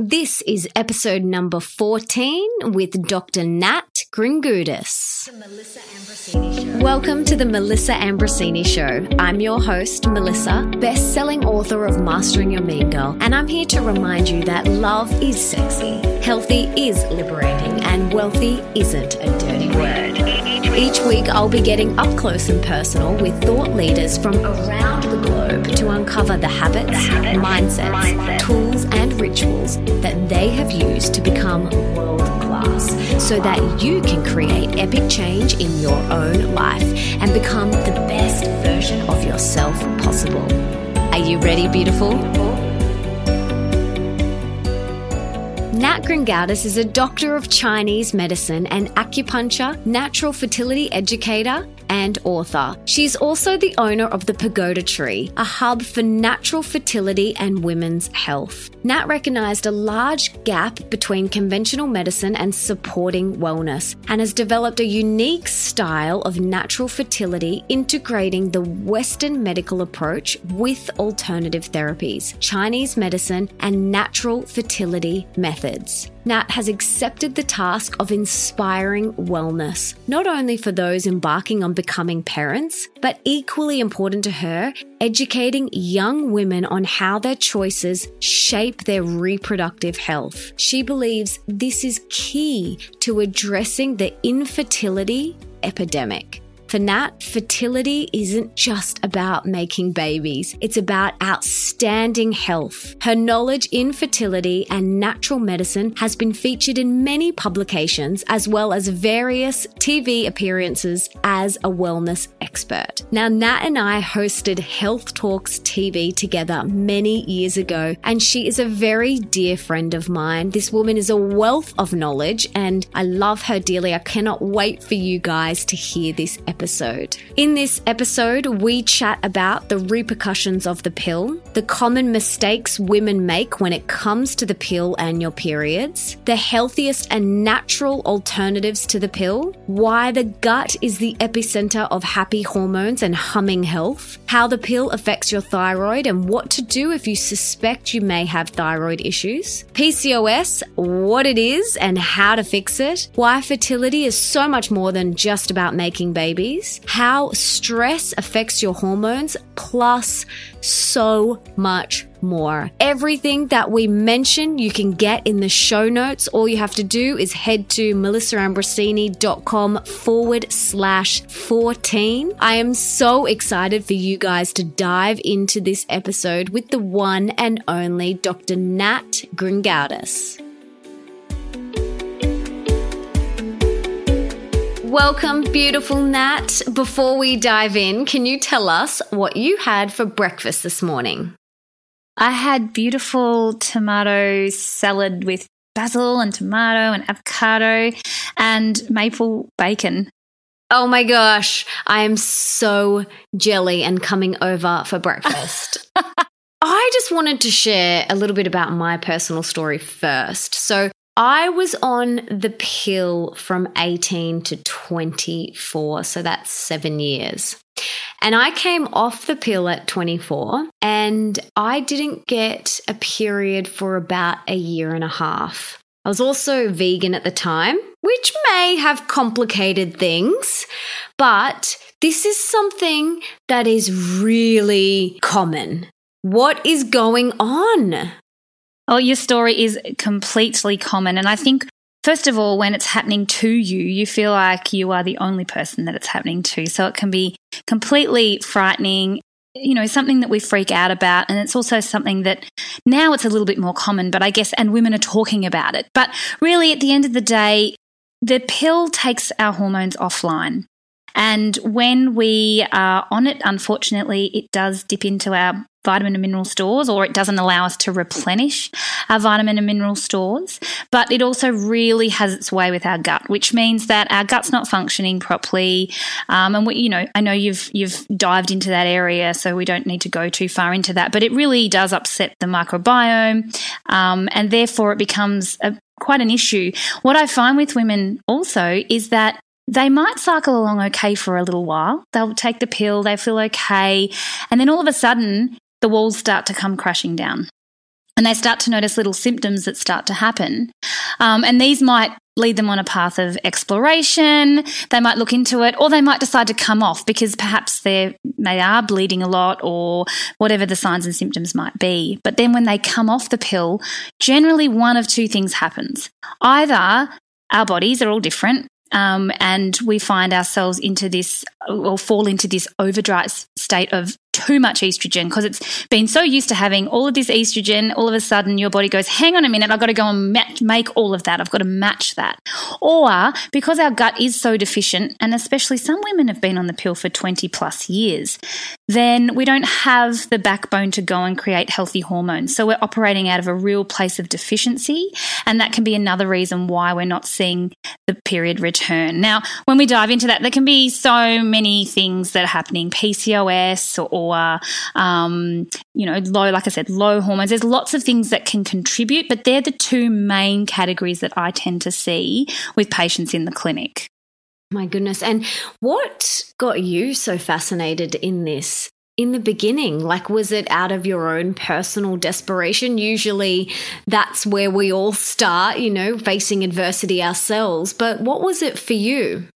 This is episode number 14 with Dr. Nat Kringoudis. Welcome to the Melissa Ambrosini Show. I'm your host, Melissa, best selling author of Mastering Your Mean Girl, and I'm here to remind you that love is sexy, healthy is liberating, and wealthy isn't a dirty word. Each week, I'll be getting up close and personal with thought leaders from around the globe to uncover the habits, mindsets, tools, and rituals that they have used to become world class so that you can create epic change in your own life and become the best version of yourself possible. Are you ready, beautiful? Nat Kringoudis is a doctor of Chinese medicine and acupuncture, natural fertility educator, and author. She's also the owner of the Pagoda Tree, a hub for natural fertility and women's health. Nat recognized a large gap between conventional medicine and supporting wellness and has developed a unique style of natural fertility integrating the Western medical approach with alternative therapies, Chinese medicine, and natural fertility methods. Nat has accepted the task of inspiring wellness, not only for those embarking on becoming parents, but equally important to her, educating young women on how their choices shape their reproductive health. She believes this is key to addressing the infertility epidemic. For Nat, fertility isn't just about making babies, it's about outstanding health. Her knowledge in fertility and natural medicine has been featured in many publications as well as various TV appearances as a wellness expert. Now, Nat and I hosted Health Talks TV together many years ago, and she is a very dear friend of mine. This woman is a wealth of knowledge, and I love her dearly. I cannot wait for you guys to hear this episode episode. In this episode, we chat about the repercussions of the pill, the common mistakes women make when it comes to the pill and your periods, the healthiest and natural alternatives to the pill, why the gut is the epicenter of happy hormones and humming health, how the pill affects your thyroid and what to do if you suspect you may have thyroid issues, PCOS, what it is and how to fix it, why fertility is so much more than just about making babies how stress affects your hormones, plus so much more. Everything that we mention, you can get in the show notes. All you have to do is head to melissaambrosini.com forward slash 14. I am so excited for you guys to dive into this episode with the one and only Dr. Nat Kringoudis. Welcome, beautiful Nat. Before we dive in, can you tell us what you had for breakfast this morning? I had beautiful tomato salad with basil and tomato and avocado and maple bacon. Oh my gosh, I am so jelly and coming over for breakfast. I just wanted to share a little bit about my personal story first. So, I was on the pill from 18 to 24, so that's seven years. And I came off the pill at 24 and I didn't get a period for about a year and a half. I was also vegan at the time, which may have complicated things, but this is something that is really common. What is going on? Oh, your story is completely common. And I think, first of all, when it's happening to you, you feel like you are the only person that it's happening to. So it can be completely frightening. You know, something that we freak out about. And it's also something that now it's a little bit more common, but I guess, and women are talking about it. But really, at the end of the day, the pill takes our hormones offline. And when we are on it, unfortunately, it does dip into our vitamin and mineral stores, or it doesn't allow us to replenish our vitamin and mineral stores. But it also really has its way with our gut, which means that our gut's not functioning properly. Um, and we, you know, I know you've you've dived into that area, so we don't need to go too far into that. But it really does upset the microbiome, um, and therefore it becomes a, quite an issue. What I find with women also is that they might cycle along okay for a little while. They'll take the pill, they feel okay. And then all of a sudden, the walls start to come crashing down. and they start to notice little symptoms that start to happen. Um, and these might lead them on a path of exploration. They might look into it, or they might decide to come off because perhaps they're, they are bleeding a lot or whatever the signs and symptoms might be. But then when they come off the pill, generally one of two things happens. Either our bodies are all different um, and we find ourselves into this or fall into this overdrive state of too much estrogen because it's been so used to having all of this estrogen. All of a sudden, your body goes, hang on a minute, I've got to go and make all of that. I've got to match that. Or because our gut is so deficient, and especially some women have been on the pill for 20 plus years, then we don't have the backbone to go and create healthy hormones. So we're operating out of a real place of deficiency. And that can be another reason why we're not seeing the period return. Now, when we dive into that, there can be so many things that are happening PCOS or or um, you know low like i said low hormones there's lots of things that can contribute but they're the two main categories that i tend to see with patients in the clinic my goodness and what got you so fascinated in this in the beginning? Like, was it out of your own personal desperation? Usually that's where we all start, you know, facing adversity ourselves. But what was it for you?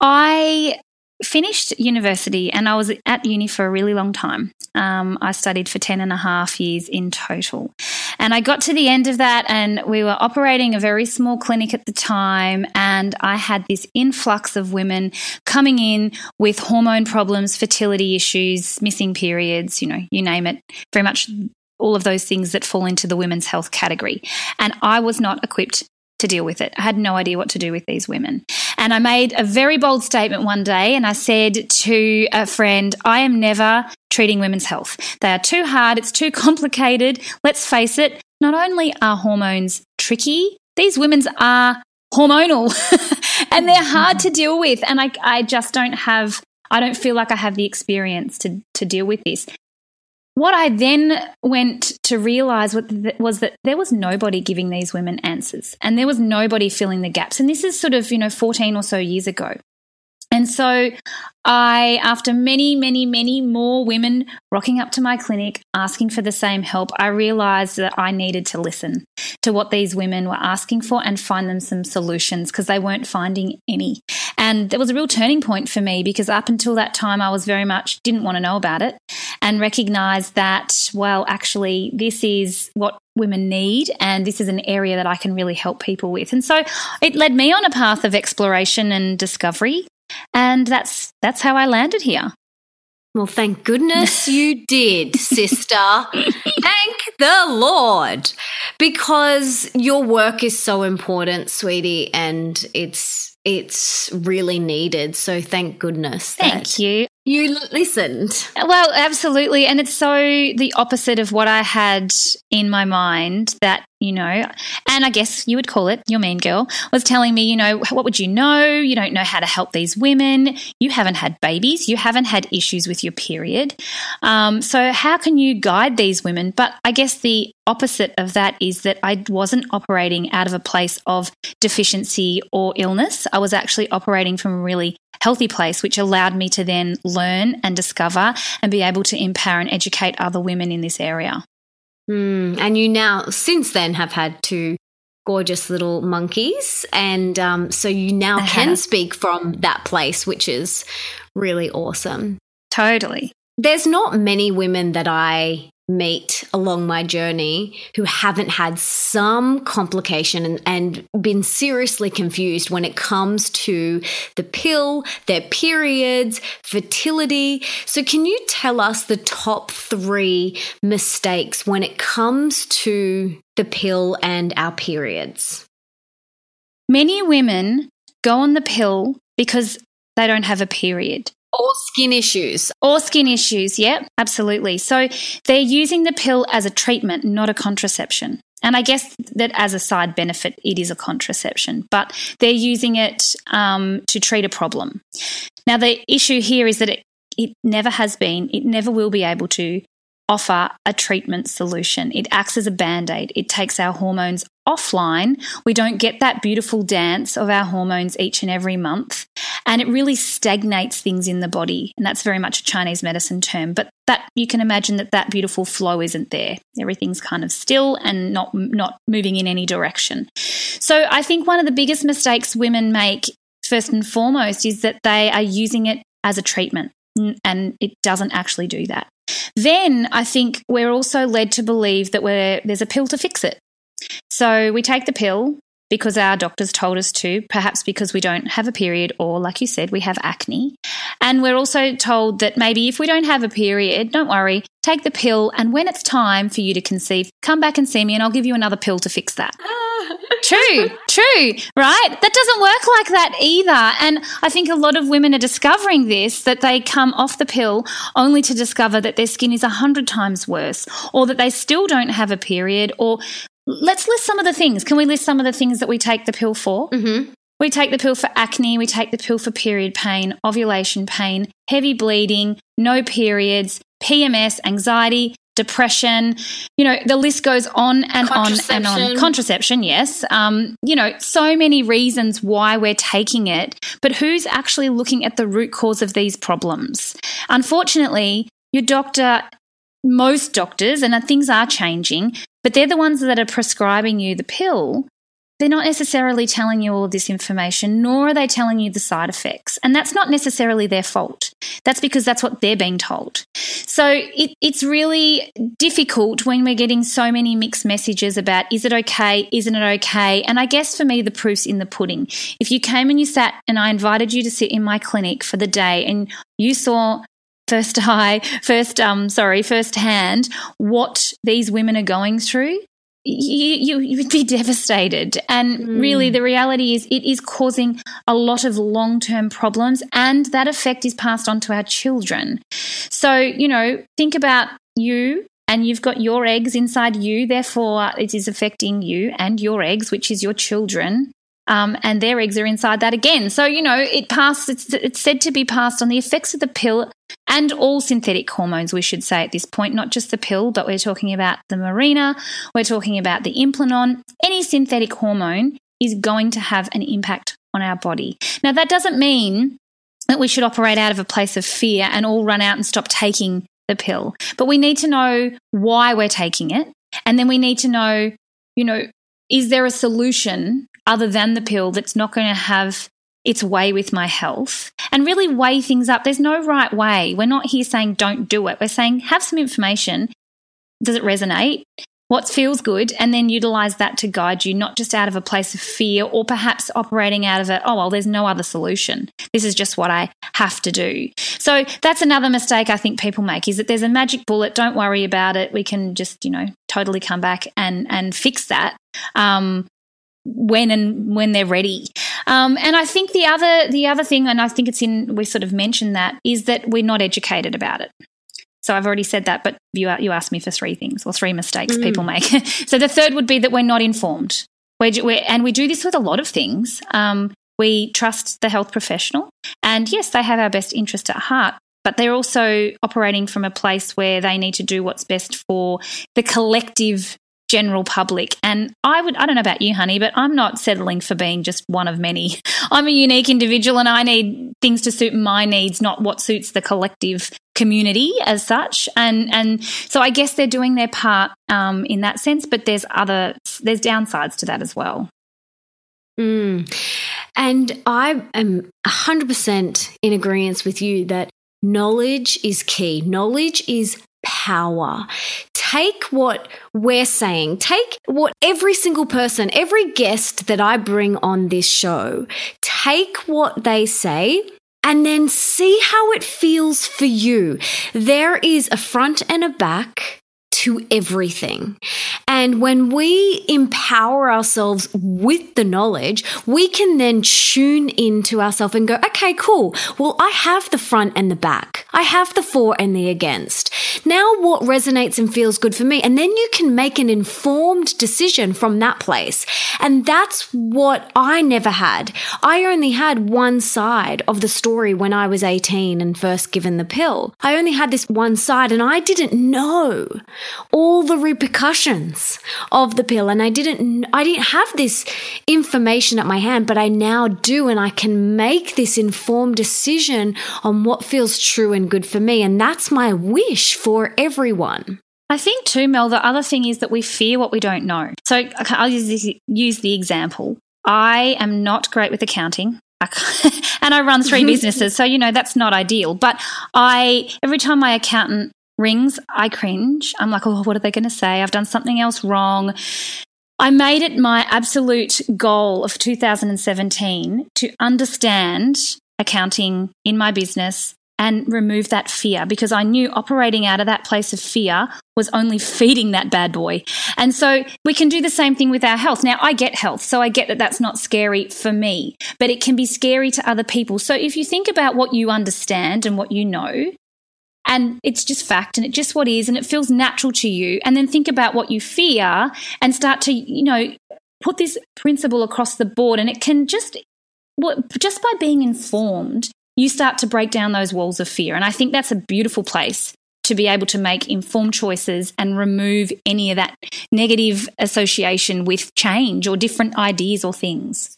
I finished university and I was at uni for a really long time. Um, I studied for 10 and a half years in total. And I got to the end of that, and we were operating a very small clinic at the time. And I had this influx of women coming in with hormone problems, fertility issues, missing periods, you know, you name it, very much all of those things that fall into the women's health category. And I was not equipped to deal with it. I had no idea what to do with these women. And I made a very bold statement one day and I said to a friend, I am never treating women's health. They are too hard, it's too complicated. Let's face it, not only are hormones tricky, these women's are hormonal and they're hard to deal with. And I, I just don't have, I don't feel like I have the experience to, to deal with this. What I then went to realize was that there was nobody giving these women answers and there was nobody filling the gaps. And this is sort of, you know, 14 or so years ago. And so I, after many, many, many more women rocking up to my clinic asking for the same help, I realized that I needed to listen to what these women were asking for and find them some solutions because they weren't finding any. And there was a real turning point for me because up until that time, I was very much didn't want to know about it and recognized that, well, actually, this is what women need and this is an area that I can really help people with. And so it led me on a path of exploration and discovery and that's that's how I landed here. Well, thank goodness you did, sister. thank the Lord. Because your work is so important, sweetie, and it's it's really needed. So thank goodness. Thank you. You listened. Well, absolutely. And it's so the opposite of what I had in my mind that, you know, and I guess you would call it your mean girl was telling me, you know, what would you know? You don't know how to help these women. You haven't had babies. You haven't had issues with your period. Um, so, how can you guide these women? But I guess the opposite of that is that I wasn't operating out of a place of deficiency or illness. I was actually operating from a really healthy place, which allowed me to then learn and discover and be able to empower and educate other women in this area. Mm, and you now, since then, have had two gorgeous little monkeys. And um, so you now can speak from that place, which is really awesome. Totally. There's not many women that I meet along my journey who haven't had some complication and, and, been seriously confused when it comes to the pill, their periods, fertility. So, can you tell us the top three mistakes when it comes to the pill and our periods? Many women go on the pill because they don't have a period. Or skin issues. Or skin issues, yeah, absolutely. So they're using the pill as a treatment, not a contraception. And I guess that as a side benefit, it is a contraception, but they're using it um, to treat a problem. Now, the issue here is that it, it never has been, it never will be able to offer a treatment solution. It acts as a band aid, it takes our hormones offline, we don't get that beautiful dance of our hormones each and every month. And it really stagnates things in the body. And that's very much a Chinese medicine term. But that you can imagine that that beautiful flow isn't there. Everything's kind of still and not, not moving in any direction. So I think one of the biggest mistakes women make, first and foremost, is that they are using it as a treatment and it doesn't actually do that. Then I think we're also led to believe that there's a pill to fix it. So we take the pill because our doctors told us to, perhaps because we don't have a period, or like you said, we have acne. And we're also told that maybe if we don't have a period, don't worry, take the pill, and when it's time for you to conceive, come back and see me, and I'll give you another pill to fix that. true, true, right? That doesn't work like that either. And I think a lot of women are discovering this that they come off the pill only to discover that their skin is a hundred times worse, or that they still don't have a period, or let's list some of the things. Can we list some of the things that we take the pill for? Mm-hmm. We take the pill for acne, we take the pill for period pain, ovulation pain, heavy bleeding, no periods, PMS, anxiety, depression. You know, the list goes on and on and on. Contraception, yes. Um, you know, so many reasons why we're taking it, but who's actually looking at the root cause of these problems? Unfortunately, your doctor most doctors, and things are changing, but they're the ones that are prescribing you the pill. They're not necessarily telling you all this information, nor are they telling you the side effects. And that's not necessarily their fault. That's because that's what they're being told. So it, it's really difficult when we're getting so many mixed messages about is it okay? Isn't it okay? And I guess for me, the proof's in the pudding. If you came and you sat and I invited you to sit in my clinic for the day and you saw first eye, first um, sorry, first hand what these women are going through, you, you, you would be devastated. And mm. really, the reality is it is causing a lot of long term problems, and that effect is passed on to our children. So, you know, think about you. And you've got your eggs inside you, therefore, it is affecting you and your eggs, which is your children um, and their eggs are inside that again. So, you know, it passed, it's, it's said to be passed on the effects of the pill and all synthetic hormones, we should say at this point, not just the pill, but we're talking about the Mirena, we're talking about the Implanon. Any synthetic hormone is going to have an impact on our body. Now, that doesn't mean that we should operate out of a place of fear and all run out and stop taking the pill, but we need to know why we're taking it. And then we need to know, you know, is there a solution other than the pill that's not going to have its way with my health and really weigh things up. There's no right way. We're not here saying don't do it. We're saying have some information. Does it resonate? What feels good? And then utilize that to guide you, not just out of a place of fear or perhaps operating out of it. Oh, well, there's no other solution. This is just what I have to do. So that's another mistake I think people make is that there's a magic bullet. Don't worry about it. We can just, you know, totally come back and, and fix that. Um, when and when they're ready. Um, and I think the other the other thing, and I think it's in we sort of mentioned that, is that we're not educated about it. So I've already said that, but you you asked me for three things or three mistakes mm. people make. so the third would be that we're not informed. We're, we're, and we do this with a lot of things. Um, we trust the health professional, and yes, they have our best interest at heart. But they're also operating from a place where they need to do what's best for the collective general public. And I would, I don't know about you, honey, but I'm not settling for being just one of many. I'm a unique individual and I need things to suit my needs, not what suits the collective community as such. And, and so I guess they're doing their part um, in that sense, but there's other, there's downsides to that as well. Mm. And I am 100% in agreement with you that knowledge is key. Knowledge is power. Take what we're saying, take what every single person, every guest that I bring on this show, take what they say and then see how it feels for you. There is a front and a back to everything. And when we empower ourselves with the knowledge, we can then tune into ourselves and go, okay, cool. Well, I have the front and the back. I have the for and the against. Now what resonates and feels good for me? And then you can make an informed decision from that place. And that's what I never had. I only had one side of the story when I was 18 and first given the pill. I only had this one side and I didn't know all the repercussions of the pill and I didn't I didn't have this information at my hand but I now do and I can make this informed decision on what feels true and good for me and that's my wish for everyone. I think too, Mel, the other thing is that we fear what we don't know. So I'll use, this, use the example. I am not great with accounting. and I run three businesses. So, you know, that's not ideal. But I, every time my accountant rings, I cringe. I'm like, oh, what are they going to say? I've done something else wrong. I made it my absolute goal of 2017 to understand accounting in my business and remove that fear because I knew operating out of that place of fear was only feeding that bad boy. And so we can do the same thing with our health. Now, I get health, so I get that that's not scary for me, but it can be scary to other people. So if you think about what you understand and what you know, and it's just fact and it's just what is and it feels natural to you, and then think about what you fear and start to, you know, put this principle across the board and it can just just by being informed you start to break down those walls of fear. And I think that's a beautiful place to be able to make informed choices and remove any of that negative association with change or different ideas or things.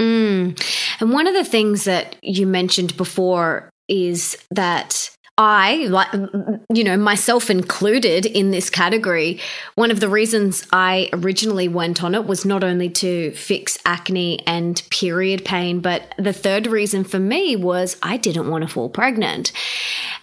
Mm. And one of the things that you mentioned before is that I, like, you know, myself included in this category, one of the reasons I originally went on it was not only to fix acne and period pain, but the third reason for me was I didn't want to fall pregnant.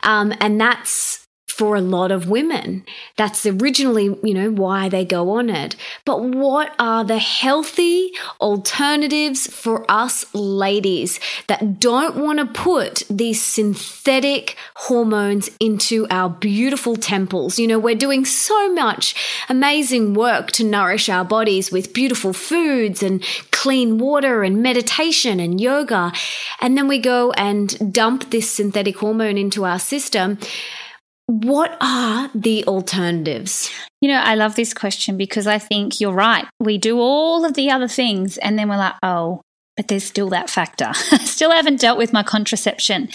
Um, and that's for a lot of women. That's originally, you know, why they go on it. But what are the healthy alternatives for us ladies that don't want to put these synthetic hormones into our beautiful temples? You know, we're doing so much amazing work to nourish our bodies with beautiful foods and clean water and meditation and yoga. And then we go and dump this synthetic hormone into our system what are the alternatives? You know, I love this question because I think you're right. We do all of the other things and then we're like, oh, but there's still that factor. I still haven't dealt with my contraception.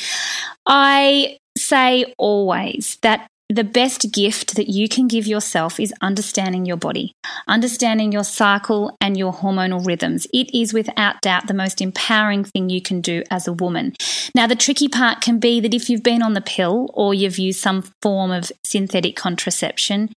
I say always that the best gift that you can give yourself is understanding your body, understanding your cycle and your hormonal rhythms. It is without doubt the most empowering thing you can do as a woman. Now, the tricky part can be that if you've been on the pill or you've used some form of synthetic contraception,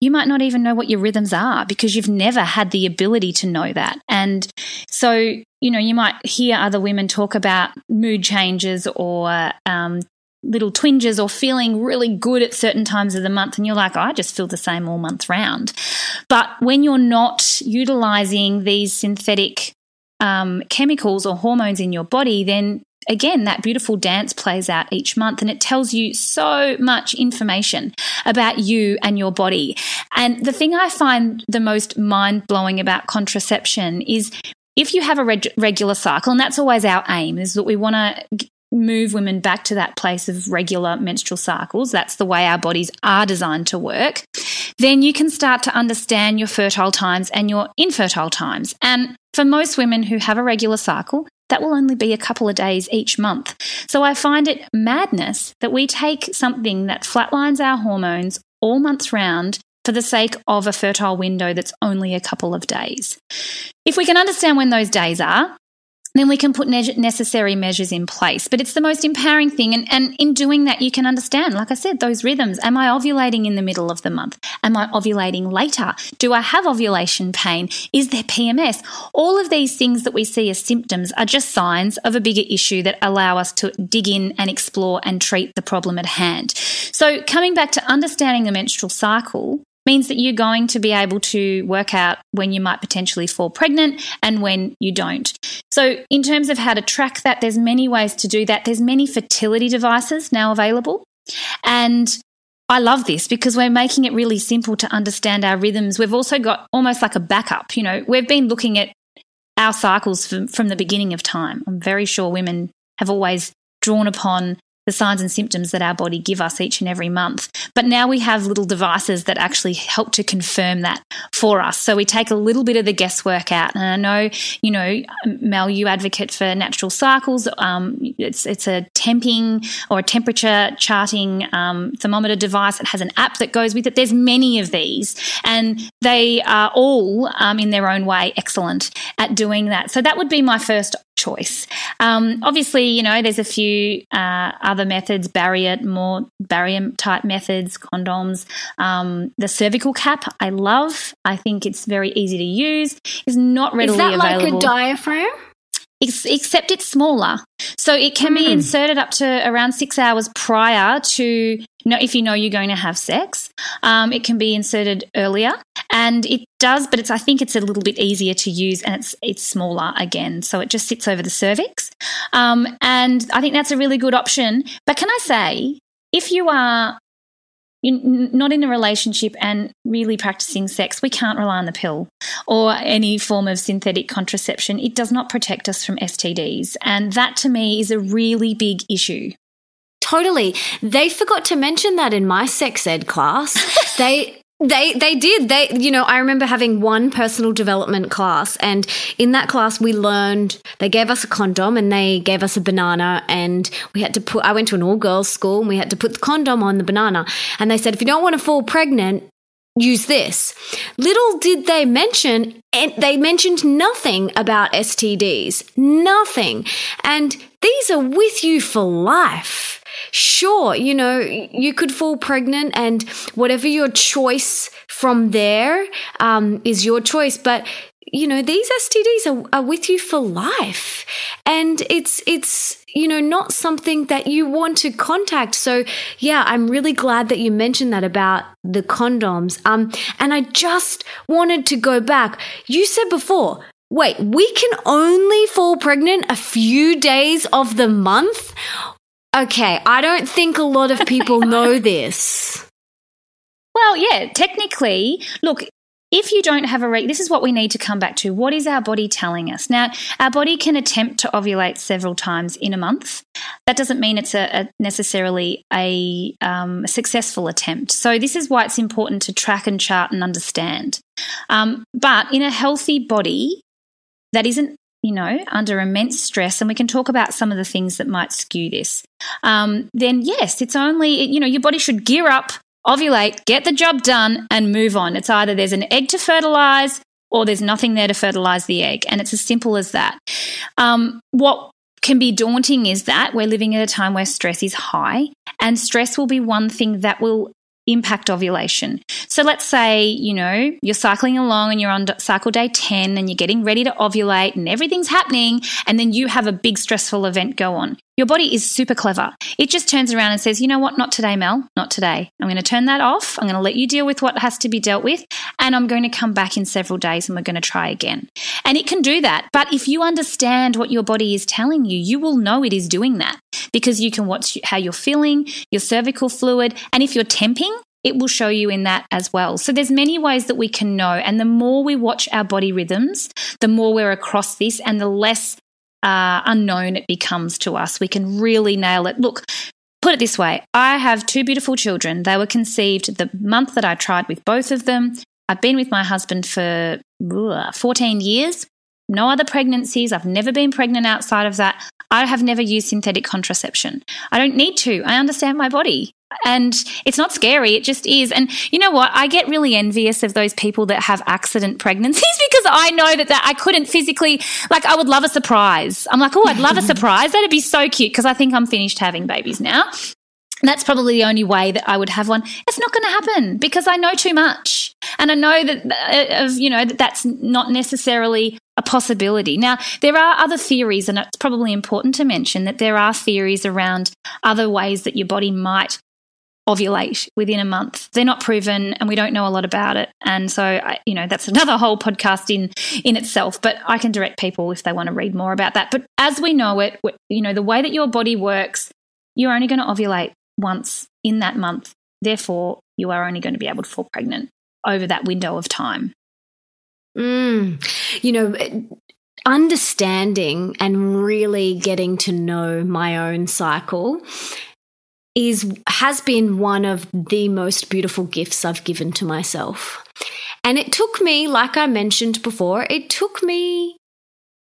you might not even know what your rhythms are because you've never had the ability to know that. And so, you know, you might hear other women talk about mood changes or um, little twinges or feeling really good at certain times of the month and you're like, oh, I just feel the same all month round. But when you're not utilizing these synthetic um, chemicals or hormones in your body, then again, that beautiful dance plays out each month and it tells you so much information about you and your body. And the thing I find the most mind blowing about contraception is if you have a reg- regular cycle, and that's always our aim, is that we want to move women back to that place of regular menstrual cycles, that's the way our bodies are designed to work, then you can start to understand your fertile times and your infertile times. And for most women who have a regular cycle, that will only be a couple of days each month. So I find it madness that we take something that flatlines our hormones all months round for the sake of a fertile window that's only a couple of days. If we can understand when those days are, then we can put ne- necessary measures in place. But it's the most empowering thing. And, and in doing that, you can understand, like I said, those rhythms. Am I ovulating in the middle of the month? Am I ovulating later? Do I have ovulation pain? Is there PMS? All of these things that we see as symptoms are just signs of a bigger issue that allow us to dig in and explore and treat the problem at hand. So, coming back to understanding the menstrual cycle, means that you're going to be able to work out when you might potentially fall pregnant and when you don't. So in terms of how to track that there's many ways to do that. There's many fertility devices now available. And I love this because we're making it really simple to understand our rhythms. We've also got almost like a backup, you know, we've been looking at our cycles from, from the beginning of time. I'm very sure women have always drawn upon the signs and symptoms that our body give us each and every month. But now we have little devices that actually help to confirm that for us. So we take a little bit of the guesswork out. And I know, you know, Mel, you advocate for natural cycles. Um, it's it's a temping or a temperature charting um, thermometer device. It has an app that goes with it. There's many of these, and they are all um, in their own way excellent at doing that. So that would be my first choice. Um, obviously, you know, there's a few uh, other methods, barrier, more barrier type methods, condoms. Um, the cervical cap, I love. I think it's very easy to use. Is not readily available. Is that available. like a diaphragm? Except it's smaller. So it can be hmm. inserted up to around six hours prior to, you know, if you know you're going to have sex. Um, it can be inserted earlier, and it does, but it's I think it's a little bit easier to use, and it's it's smaller again, so it just sits over the cervix, um, and I think that's a really good option. But can I say, if you are you're not in a relationship and really practicing sex, we can't rely on the pill or any form of synthetic contraception. It does not protect us from STDs. And that to me is a really big issue. Totally. They forgot to mention that in my sex ed class. they they they did. They you know, I remember having one personal development class and in that class we learned they gave us a condom and they gave us a banana and we had to put I went to an all girls school and we had to put the condom on the banana and they said if you don't want to fall pregnant use this. Little did they mention and they mentioned nothing about STDs. Nothing. And these are with you for life sure, you know, you could fall pregnant and whatever your choice from there um, is your choice. But you know these STDs are, are with you for life, and it's it's you know not something that you want to contact. So yeah, I'm really glad that you mentioned that about the condoms. Um, and I just wanted to go back. You said before Wait, we can only fall pregnant a few days of the month? Okay, I don't think a lot of people know this. Well, yeah, technically, look, if you don't have a rate, this is what we need to come back to. What is our body telling us? Now, our body can attempt to ovulate several times in a month. That doesn't mean it's a, a necessarily a um, successful attempt. So, this is why it's important to track and chart and understand. Um, but in a healthy body, that isn't you know, under immense stress, and we can talk about some of the things that might skew this, um, then yes, it's only, you know, your body should gear up, ovulate, get the job done, and move on. It's either there's an egg to fertilize or there's nothing there to fertilize the egg. And it's as simple as that. Um, what can be daunting is that we're living at a time where stress is high, and stress will be one thing that will impact ovulation. So let's say, you know, you're cycling along and you're on cycle day 10 and you're getting ready to ovulate and everything's happening and then you have a big stressful event go on. Your body is super clever. It just turns around and says, you know what? Not today, Mel. Not today. I'm going to turn that off. I'm going to let you deal with what has to be dealt with. And I'm going to come back in several days and we're going to try again. And it can do that. But if you understand what your body is telling you, you will know it is doing that because you can watch how you're feeling, your cervical fluid. And if you're temping, it will show you in that as well. So there's many ways that we can know. And the more we watch our body rhythms, the more we're across this and the less uh, unknown it becomes to us. We can really nail it. Look, put it this way I have two beautiful children. They were conceived the month that I tried with both of them. I've been with my husband for 14 years. No other pregnancies. I've never been pregnant outside of that. I have never used synthetic contraception. I don't need to. I understand my body. And it's not scary, it just is. And you know what? I get really envious of those people that have accident pregnancies because I know that, that I couldn't physically, like, I would love a surprise. I'm like, oh, I'd love a surprise. That'd be so cute because I think I'm finished having babies now. That's probably the only way that I would have one. It's not going to happen because I know too much. And I know that, uh, of, you know, that that's not necessarily a possibility. Now, there are other theories, and it's probably important to mention that there are theories around other ways that your body might ovulate within a month. They're not proven and we don't know a lot about it. And so, I, you know, that's another whole podcast in in itself, but I can direct people if they want to read more about that. But as we know it, you know, the way that your body works, you're only going to ovulate once in that month. Therefore, you are only going to be able to fall pregnant over that window of time. Mm, you know, understanding and really getting to know my own cycle is has been one of the most beautiful gifts I've given to myself. And it took me, like I mentioned before, it took me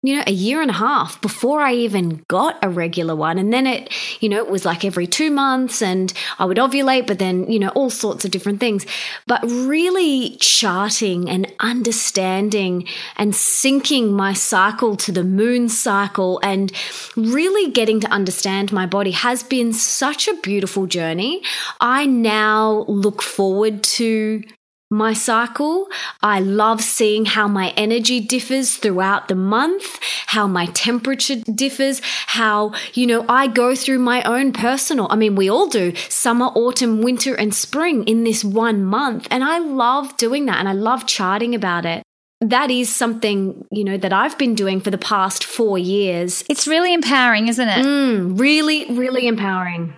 you know, a year and a half before I even got a regular one. And then it, you know, it was like every two months and I would ovulate, but then, you know, all sorts of different things. But really charting and understanding and syncing my cycle to the moon cycle and really getting to understand my body has been such a beautiful journey. I now look forward to my cycle. I love seeing how my energy differs throughout the month, how my temperature differs, how, you know, I go through my own personal, I mean, we all do summer, autumn, winter, and spring in this one month. And I love doing that and I love charting about it. That is something, you know, that I've been doing for the past four years. It's really empowering, isn't it? Mm, really, really empowering.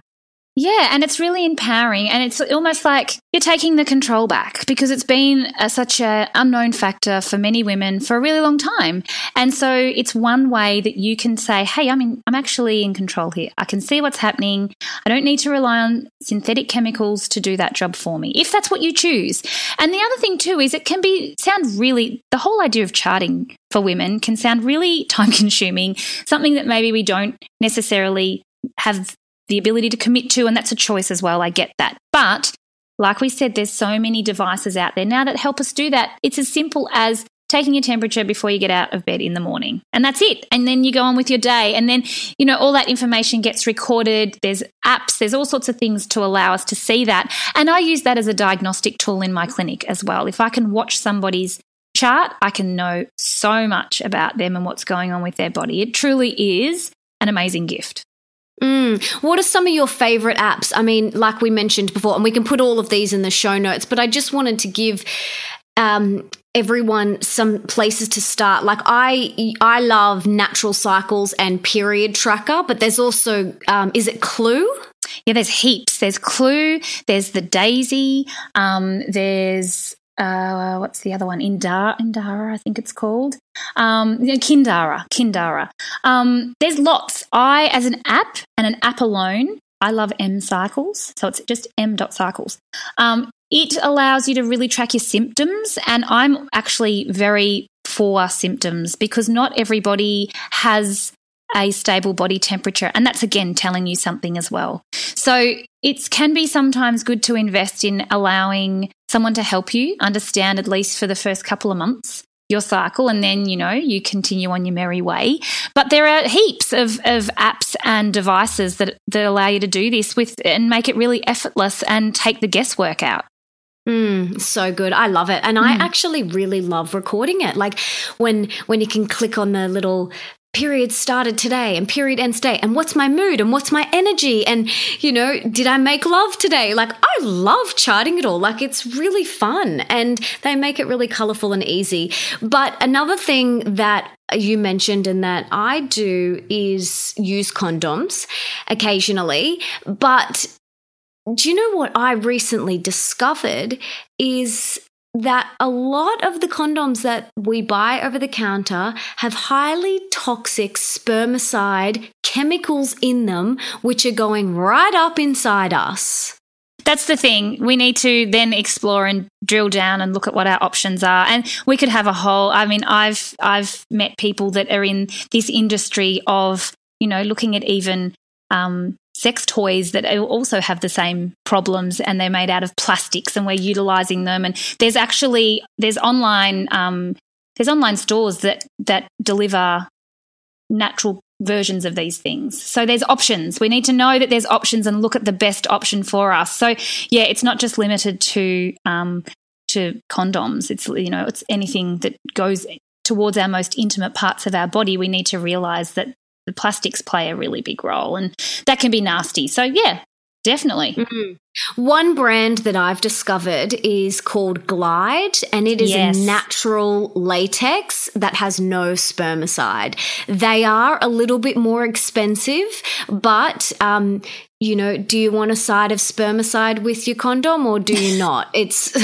Yeah, and it's really empowering, and it's almost like you're taking the control back because it's been a, such an unknown factor for many women for a really long time. And so it's one way that you can say, "Hey, I'm in, I'm actually in control here. I can see what's happening. I don't need to rely on synthetic chemicals to do that job for me, if that's what you choose." And the other thing too is it can be sound really the whole idea of charting for women can sound really time consuming, something that maybe we don't necessarily have the ability to commit to, and that's a choice as well. I get that. But like we said, there's so many devices out there now that help us do that. It's as simple as taking your temperature before you get out of bed in the morning. And that's it. And then you go on with your day. And then, you know, all that information gets recorded. There's apps, there's all sorts of things to allow us to see that. And I use that as a diagnostic tool in my clinic as well. If I can watch somebody's chart, I can know so much about them and what's going on with their body. It truly is an amazing gift. Mm. What are some of your favorite apps? I mean, like we mentioned before, and we can put all of these in the show notes, but I just wanted to give um, everyone some places to start. Like I, I love Natural Cycles and Period Tracker, but there's also, um, is it Clue? Yeah, there's heaps. There's Clue. There's the Daysy Um, there's uh, what's the other one? Indara, Indara, I think it's called. Um, Kindara, Kindara. Um, there's lots. I, as an app and an app alone, I love M Cycles. So it's just M dot cycles. Um, it allows you to really track your symptoms, and I'm actually very for symptoms because not everybody has a stable body temperature. And that's again telling you something as well. So it can be sometimes good to invest in allowing someone to help you understand, at least for the first couple of months, your cycle and then you know you continue on your merry way but there are heaps of, of apps and devices that, that allow you to do this with and make it really effortless and take the guesswork out Mm, so good. I love it. And mm. I actually really love recording it. Like when when you can click on the little period started today and period ends today. And what's my mood and what's my energy? And you know did i make love today? Like i love charting it all. Like it's really fun and they make it really colorful and easy. But another thing that you mentioned and that i do is use condoms occasionally. But do you know what I recently discovered is that a lot of the condoms that we buy over the counter have highly toxic spermicide chemicals in them, which are going right up inside us. That's the thing. We need to then explore and drill down and look at what our options are. And we could have a whole I mean, I've I've met people that are in this industry of, you know, looking at even um, sex toys that also have the same problems and they're made out of plastics and we're utilizing them. And there's actually there's online um, there's online stores that that deliver natural versions of these things. So there's options. We need to know that there's options and look at the best option for us. So yeah it's not just limited to um, to condoms. It's you know it's anything that goes towards our most intimate parts of our body. We need to realize that the plastics play a really big role and that can be nasty. So, yeah, definitely. Mm-hmm. One brand that I've discovered is called Glyde, and it is yes. a natural latex that has no spermicide. They are a little bit more expensive, but um, you know, do you want a side of spermicide with your condom or do you not? It's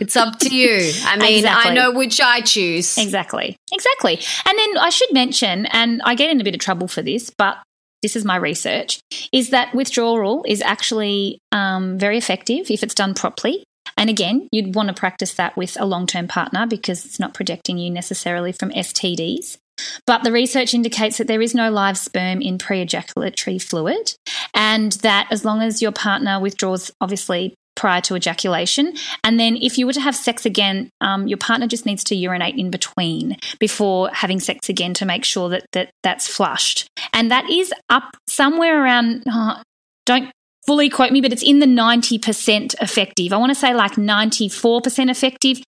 it's up to you. I mean, exactly. I know which I choose. Exactly. Exactly. And then I should mention, and I get in a bit of trouble for this, but this is my research, is that withdrawal is actually um, very effective if it's done properly. And again, you'd want to practice that with a long term partner because it's not protecting you necessarily from STDs. But the research indicates that there is no live sperm in pre ejaculatory fluid, and that as long as your partner withdraws, obviously prior to ejaculation. And then if you were to have sex again, um, your partner just needs to urinate in between before having sex again to make sure that, that that's flushed. And that is up somewhere around, oh, don't fully quote me, but it's in the 90% effective. I want to say like 94% effective.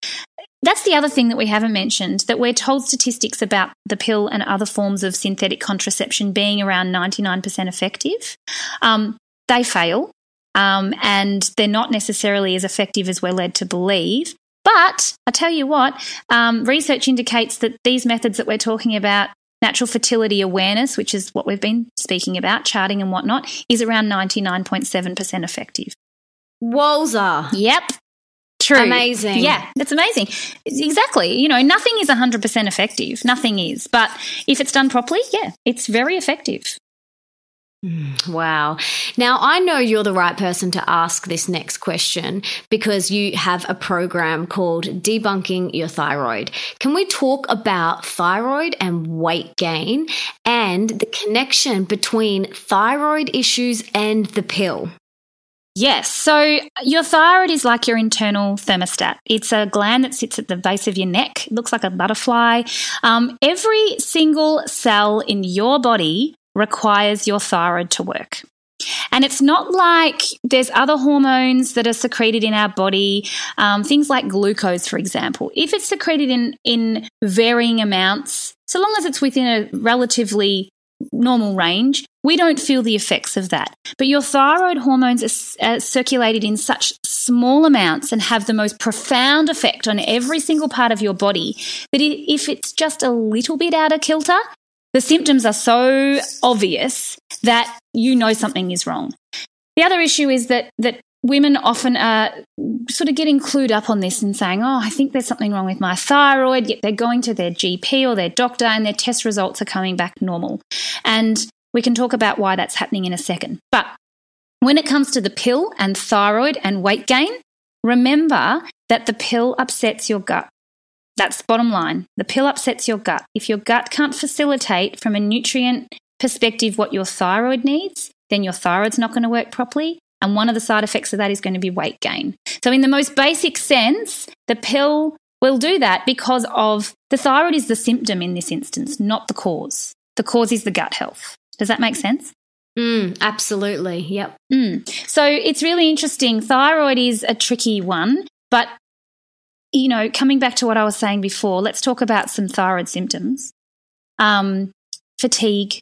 That's the other thing that we haven't mentioned that we're told statistics about the pill and other forms of synthetic contraception being around 99% effective. Um, they fail um, and they're not necessarily as effective as we're led to believe. But I tell you what, um, research indicates that these methods that we're talking about, natural fertility awareness, which is what we've been speaking about, charting and whatnot, is around 99.7% effective. Walzer. Yep. True. Amazing. Yeah, it's amazing. Exactly. You know, nothing is 100% effective. Nothing is. But if it's done properly, yeah, it's very effective. Hmm, wow. Now, I know you're the right person to ask this next question because you have a program called Debunking Your Thyroid. Can we talk about thyroid and weight gain and the connection between thyroid issues and the pill? Yes. So your thyroid is like your internal thermostat. It's a gland that sits at the base of your neck. It looks like a butterfly. Um, every single cell in your body requires your thyroid to work. And it's not like there's other hormones that are secreted in our body, um, things like glucose, for example. If it's secreted in, in varying amounts, so long as it's within a relatively normal range, we don't feel the effects of that. But your thyroid hormones are, circulated in such small amounts and have the most profound effect on every single part of your body that if it's just a little bit out of kilter, the symptoms are so obvious that you know something is wrong. The other issue is that that women often are sort of getting clued up on this and saying, "Oh, I think there's something wrong with my thyroid." Yet they're going to their GP or their doctor, and their test results are coming back normal. And we can talk about why that's happening in a second. But when it comes to the pill and thyroid and weight gain, remember that the pill upsets your gut. That's bottom line. The pill upsets your gut. If your gut can't facilitate from a nutrient perspective what your thyroid needs, then your thyroid's not going to work properly. And one of the side effects of that is going to be weight gain. So, in the most basic sense, the pill will do that because of the thyroid is the symptom in this instance, not the cause. The cause is the gut health. Does that make sense? Mm, absolutely. Yep. Mm. So it's really interesting. Thyroid is a tricky one, but you know, coming back to what I was saying before, let's talk about some thyroid symptoms um, fatigue,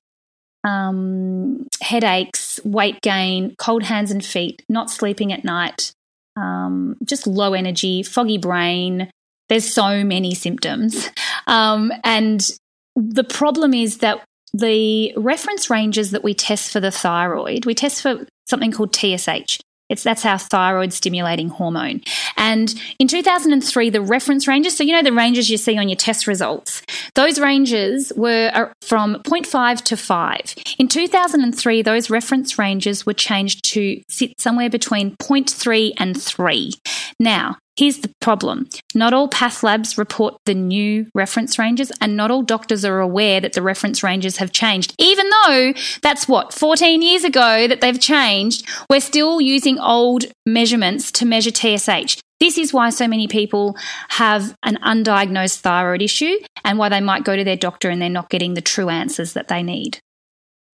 um, headaches, weight gain, cold hands and feet, not sleeping at night, um, just low energy, foggy brain. There's so many symptoms. Um, and the problem is that the reference ranges that we test for the thyroid, we test for something called TSH. It's that's our thyroid stimulating hormone. And in 2003, the reference ranges, so you know the ranges you see on your test results, those ranges were uh, from 0.5 to 5. In 2003, those reference ranges were changed to sit somewhere between 0.3 and 3. Now, Here's the problem. Not all path labs report the new reference ranges, and not all doctors are aware that the reference ranges have changed. Even though that's what, 14 years ago that they've changed, we're still using old measurements to measure TSH. This is why so many people have an undiagnosed thyroid issue and why they might go to their doctor and they're not getting the true answers that they need.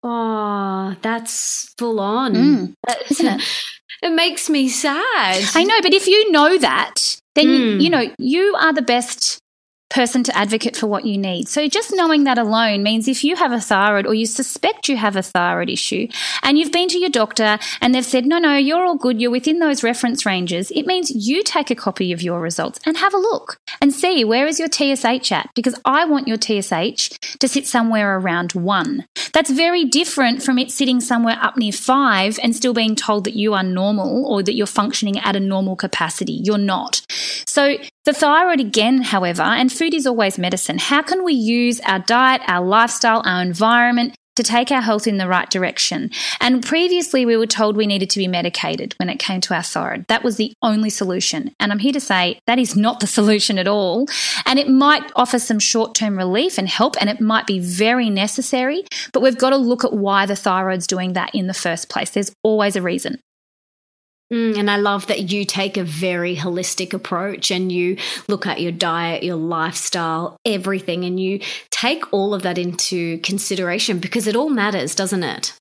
Oh, that's full on. Mm, isn't it? It makes me sad. I know, but if you know that, then mm. you, you know you are the best person to advocate for what you need. So just knowing that alone means if you have a thyroid or you suspect you have a thyroid issue and you've been to your doctor and they've said, no, no, you're all good, you're within those reference ranges, it means you take a copy of your results and have a look and see where is your TSH at? Because I want your TSH to sit somewhere around one. That's very different from it sitting somewhere up near five and still being told that you are normal or that you're functioning at a normal capacity. You're not. So the thyroid, again, however, and food is always medicine. How can we use our diet, our lifestyle, our environment to take our health in the right direction. And previously, we were told we needed to be medicated when it came to our thyroid. That was the only solution. And I'm here to say that is not the solution at all. And it might offer some short term relief and help, and it might be very necessary. But we've got to look at why the thyroid's doing that in the first place. There's always a reason. Mm, and I love that you take a very holistic approach and you look at your diet, your lifestyle, everything, and you take all of that into consideration because it all matters, doesn't it?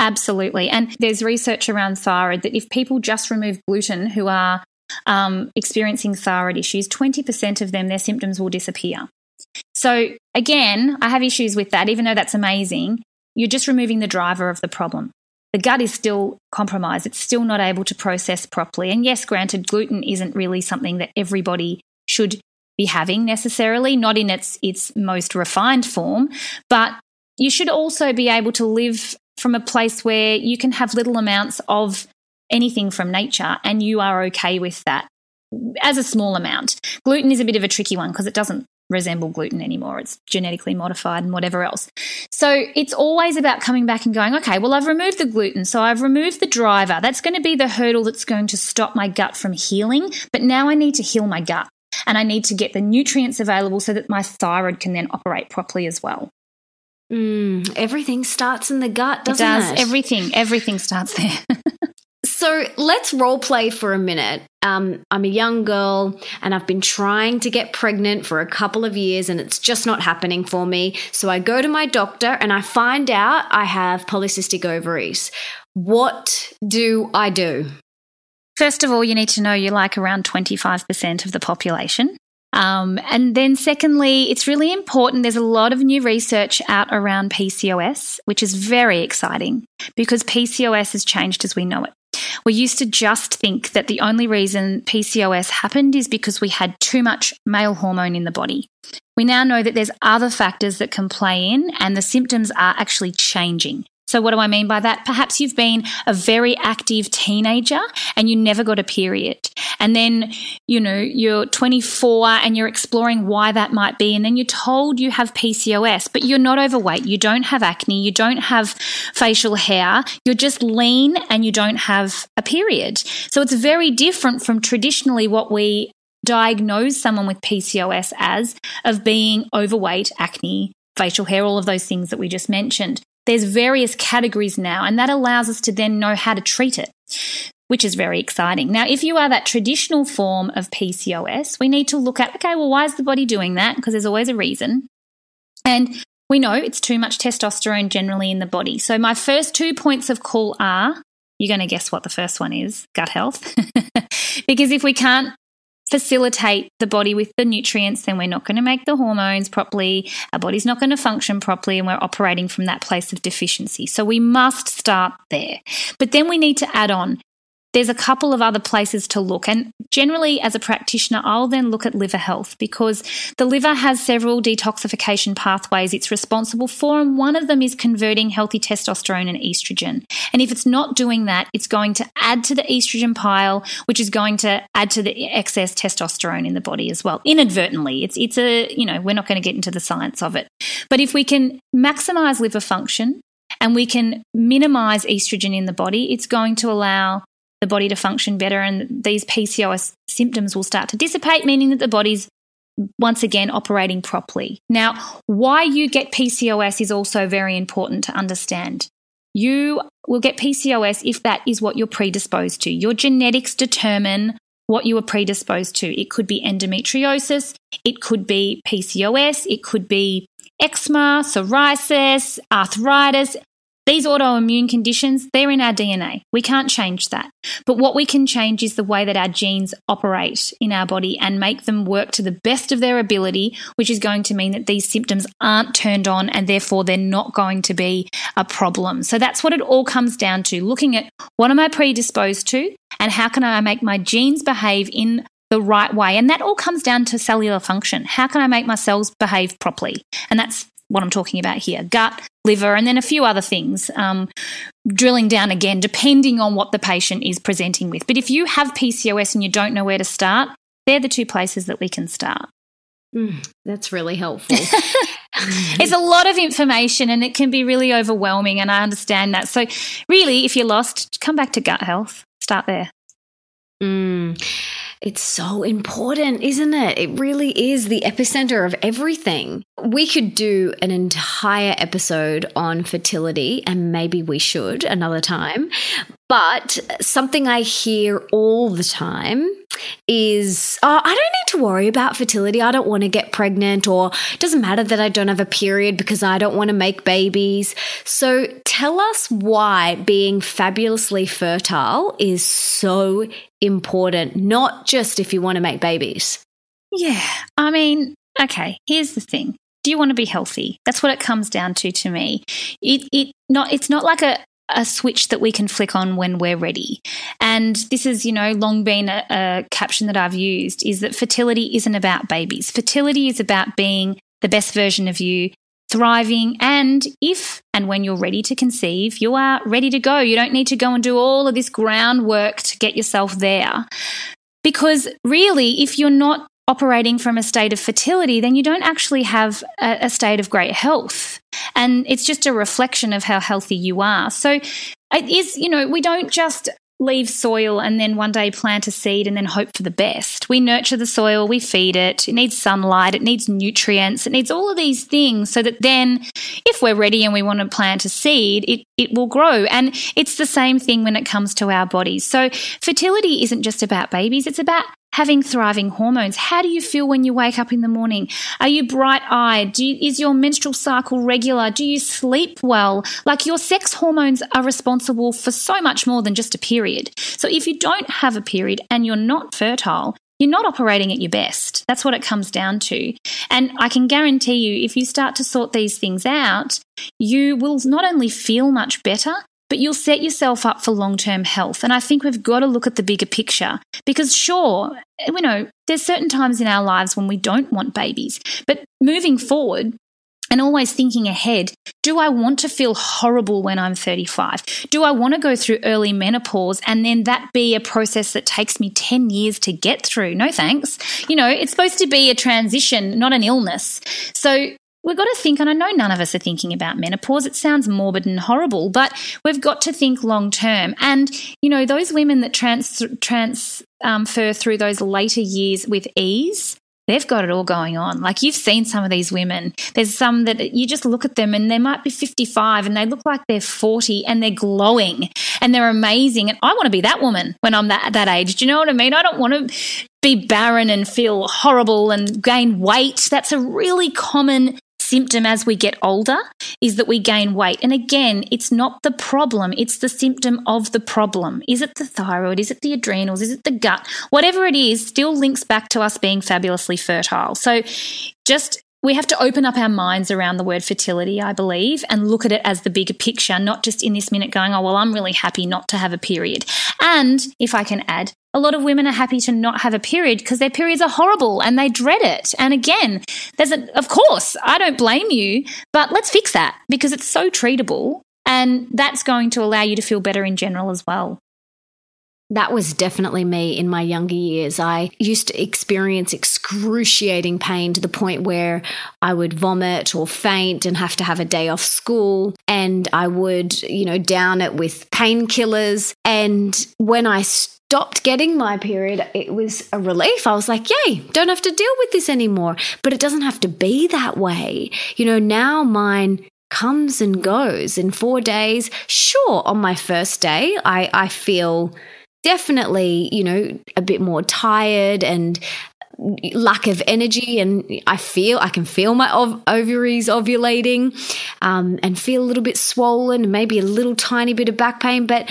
Absolutely. And there's research around thyroid that if people just remove gluten who are um, experiencing thyroid issues, 20% of them, their symptoms will disappear. So, again, I have issues with that, even though that's amazing. You're just removing the driver of the problem the gut is still compromised. It's still not able to process properly. And yes, granted, gluten isn't really something that everybody should be having necessarily, not in its its most refined form, but you should also be able to live from a place where you can have little amounts of anything from nature and you are okay with that as a small amount. Gluten is a bit of a tricky one because it doesn't resemble gluten anymore. It's genetically modified and whatever else. So it's always about coming back and going, okay, well, I've removed the gluten. So I've removed the driver. That's going to be the hurdle that's going to stop my gut from healing. But now I need to heal my gut and I need to get the nutrients available so that my thyroid can then operate properly as well. Mm, everything starts in the gut, doesn't it? Does. It? Everything, everything starts there. So let's role play for a minute. Um, I'm a young girl and I've been trying to get pregnant for a couple of years and it's just not happening for me. So I go to my doctor and I find out I have polycystic ovaries. What do I do? First of all, you need to know you're like around 25% of the population. Um, and then, secondly, it's really important. There's a lot of new research out around PCOS, which is very exciting because PCOS has changed as we know it. We used to just think that the only reason PCOS happened is because we had too much male hormone in the body. We now know that there's other factors that can play in and the symptoms are actually changing. So, what do I mean by that? Perhaps you've been a very active teenager and you never got a period. And then, you know, you're 24 and you're exploring why that might be. And then you're told you have PCOS, but you're not overweight. You don't have acne. You don't have facial hair. You're just lean and you don't have a period. So, it's very different from traditionally what we diagnose someone with PCOS as of being overweight, acne, facial hair, all of those things that we just mentioned there's various categories now, and that allows us to then know how to treat it, which is very exciting. Now, if you are that traditional form of PCOS, we need to look at okay, well, why is the body doing that? Because there's always a reason. And we know it's too much testosterone generally in the body. So, my first two points of call are you're going to guess what the first one is gut health. because if we can't facilitate the body with the nutrients, then we're not going to make the hormones properly. Our body's not going to function properly, and we're operating from that place of deficiency. So we must start there. But then we need to add on there's a couple of other places to look. And generally, as a practitioner, I'll then look at liver health because the liver has several detoxification pathways it's responsible for. And one of them is converting healthy testosterone and estrogen. And if it's not doing that, it's going to add to the estrogen pile, which is going to add to the excess testosterone in the body as well, inadvertently. It's, it's a, you know, we're not going to get into the science of it. But if we can maximize liver function, and we can minimize estrogen in the body, it's going to allow the body to function better and these PCOS symptoms will start to dissipate, meaning that the body's once again operating properly. Now, why you get PCOS is also very important to understand. You will get PCOS if that is what you're predisposed to. Your genetics determine what you are predisposed to. It could be endometriosis, it could be PCOS, it could be eczema, psoriasis, arthritis, these autoimmune conditions, they're in our DNA. We can't change that. But what we can change is the way that our genes operate in our body and make them work to the best of their ability, which is going to mean that these symptoms aren't turned on and therefore they're not going to be a problem. So that's what it all comes down to looking at what am I predisposed to and how can I make my genes behave in the right way. And that all comes down to cellular function. How can I make my cells behave properly? And that's what I'm talking about here gut, liver, and then a few other things, um, drilling down again, depending on what the patient is presenting with. But if you have PCOS and you don't know where to start, they're the two places that we can start. Mm, that's really helpful. it's a lot of information and it can be really overwhelming. And I understand that. So, really, if you're lost, come back to gut health. Start there. Mm. It's so important, isn't it? It really is the epicenter of everything. We could do an entire episode on fertility, and maybe we should another time. But something I hear all the time is oh, I don't need to worry about fertility. I don't want to get pregnant, or it doesn't matter that I don't have a period because I don't want to make babies. So tell us why being fabulously fertile is so important, not just if you want to make babies. Yeah. I mean, okay, here's the thing. Do you want to be healthy? That's what it comes down to to me. It it not it's not like a a switch that we can flick on when we're ready. And this has, you know, long been a, a, caption that I've used is that fertility isn't about babies. Fertility is about being the best version of you, thriving. And if and when you're ready to conceive, you are ready to go. You don't need to go and do all of this groundwork to get yourself there. Because really, if you're not operating from a state of fertility, then you don't actually have a, a, state of great health. And it's just a reflection of how healthy you are. So it is, you know, we don't just leave soil and then one day plant a seed and then hope for the best. We nurture the soil, we feed it, it needs sunlight, it needs nutrients, it needs all of these things so that then if we're ready and we want to plant a seed, it, it will grow. And it's the same thing when it comes to our bodies. So fertility isn't just about babies, it's about having thriving hormones. How do you feel when you wake up in the morning? Are you bright eyed? Is your menstrual cycle regular? Do you sleep well? Like your sex hormones are responsible for so much more than just a period. So if you don't have a period and you're not fertile, you're not operating at your best. That's what it comes down to. And I can guarantee you, if you start to sort these things out, you will not only feel much better, but you'll set yourself up for long term health. And I think we've got to look at the bigger picture because, sure, you know, there's certain times in our lives when we don't want babies, but moving forward, and always thinking ahead do I want to feel horrible when I'm 35? Do I want to go through early menopause and then that be a process that takes me 10 years to get through? No thanks. You know, it's supposed to be a transition, not an illness. So we've got to think, and I know none of us are thinking about menopause. It sounds morbid and horrible, but we've got to think long term. And, you know, those women that trans, transfer um, through those later years with ease, they've got it all going on. Like you've seen some of these women. There's some that you just look at them and they might be 55 and they look like they're 40 and they're glowing and they're amazing. And I want to be that woman when I'm that, that age. Do you know what I mean? I don't want to be barren and feel horrible and gain weight. That's a really common symptom as we get older is that we gain weight. And again, it's not the problem, it's the symptom of the problem. Is it the thyroid? Is it the adrenals? Is it the gut? Whatever it is, still links back to us being fabulously fertile. So just we have to open up our minds around the word fertility, I believe, and look at it as the bigger picture, not just in this minute going, oh, well, I'm really happy not to have a period. And if I can add, a lot of women are happy to not have a period because their periods are horrible and they dread it. And again, there's a, of course, I don't blame you, but let's fix that because it's so treatable and that's going to allow you to feel better in general as well. That was definitely me in my younger years. I used to experience excruciating pain to the point where I would vomit or faint and have to have a day off school. And I would, you know, down it with painkillers. And when I stopped getting my period, it was a relief. I was like, yay, don't have to deal with this anymore. But it doesn't have to be that way. You know, now mine comes and goes in four days. Sure, on my first day, I, I feel definitely, you know, a bit more tired and lack of energy and I feel I can feel my ov- ovaries ovulating um, and feel a little bit swollen, maybe a little tiny bit of back pain, but